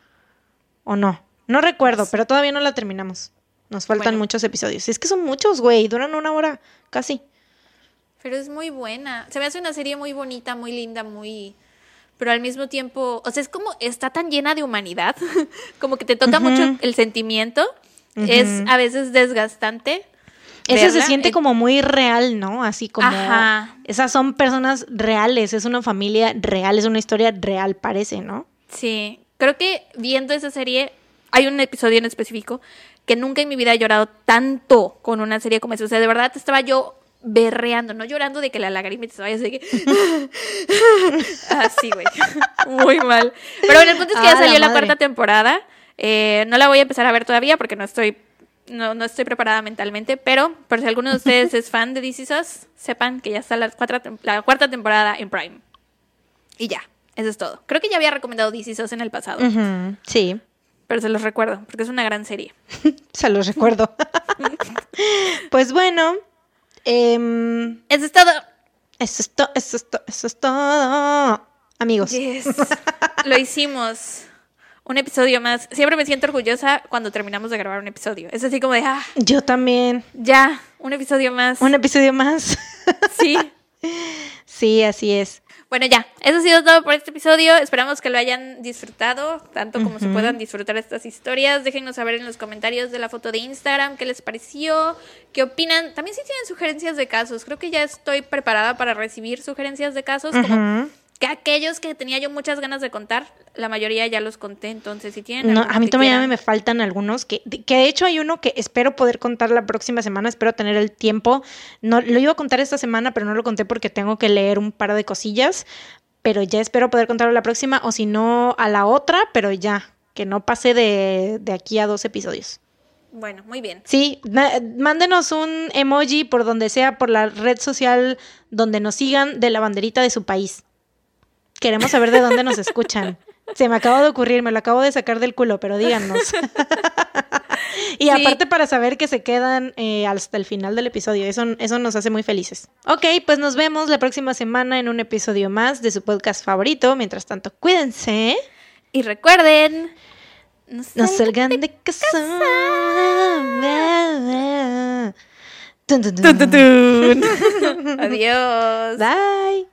¿O no? No recuerdo, pero todavía no la terminamos. Nos faltan Bueno. muchos episodios. Es que son muchos, güey. Duran una hora casi. Pero es muy buena. Se me hace una serie muy bonita, muy linda, muy... Pero al mismo tiempo, o sea, es como, está tan llena de humanidad, como que te toca mucho el sentimiento. Es a veces desgastante. Ese se siente Eh, como muy real, ¿no? Así como. Ajá. Esas son personas reales, es una familia real, es una historia real, parece, ¿no? Sí, creo que viendo esa serie, hay un episodio en específico que nunca en mi vida he llorado tanto con una serie como esa. O sea, de verdad estaba yo berreando, no llorando de que la lagrimita se vaya así que... Así, güey. Muy mal. Pero bueno, el punto es que Ah, ya salió la, cuarta temporada. Eh, no la voy a empezar a ver todavía porque no estoy... No, no estoy preparada mentalmente, pero por si alguno de ustedes es fan de This Is Us, sepan que ya está la, cuarta la cuarta temporada en Prime. Y ya, eso es todo. Creo que ya había recomendado This Is Us en el pasado, Sí, pero se los recuerdo porque es una gran serie. se los recuerdo. pues bueno, em, Eso es todo. eso es todo, eso es todo, eso es todo. Amigos. Yes. Lo hicimos. Un episodio más. Siempre me siento orgullosa cuando terminamos de grabar un episodio. Es así como de, ah, Yo también. ya, un episodio más. Un episodio más. Sí. sí, así es. Bueno, ya, eso ha sido todo por este episodio. Esperamos que lo hayan disfrutado, tanto como se puedan disfrutar estas historias. Déjenos saber en los comentarios de la foto de Instagram qué les pareció, qué opinan. También si tienen sugerencias de casos, creo que ya estoy preparada para recibir sugerencias de casos, como Ujú. Que aquellos que tenía yo muchas ganas de contar, la mayoría ya los conté. Entonces, si tienen. No, a mí todavía quieran- me faltan algunos que, que de hecho hay uno que espero poder contar la próxima semana, espero tener el tiempo. No lo iba a contar esta semana, pero no lo conté porque tengo que leer un par de cosillas, pero ya espero poder contarlo la próxima o si no a la otra, pero ya que no pase de, de aquí a dos episodios. Bueno, muy bien. Sí, mándenos un emoji por donde sea, por la red social donde nos sigan de la banderita de su país. Queremos saber de dónde nos escuchan. Se me acaba de ocurrir, me lo acabo de sacar del culo, pero díganos. y Sí. aparte para saber que se quedan eh, hasta el final del episodio, eso, eso nos hace muy felices. Ok, pues nos vemos la próxima semana en un episodio más de su podcast favorito. Mientras tanto, cuídense. Y recuerden. No, No salgan de casa. Adiós. Bye.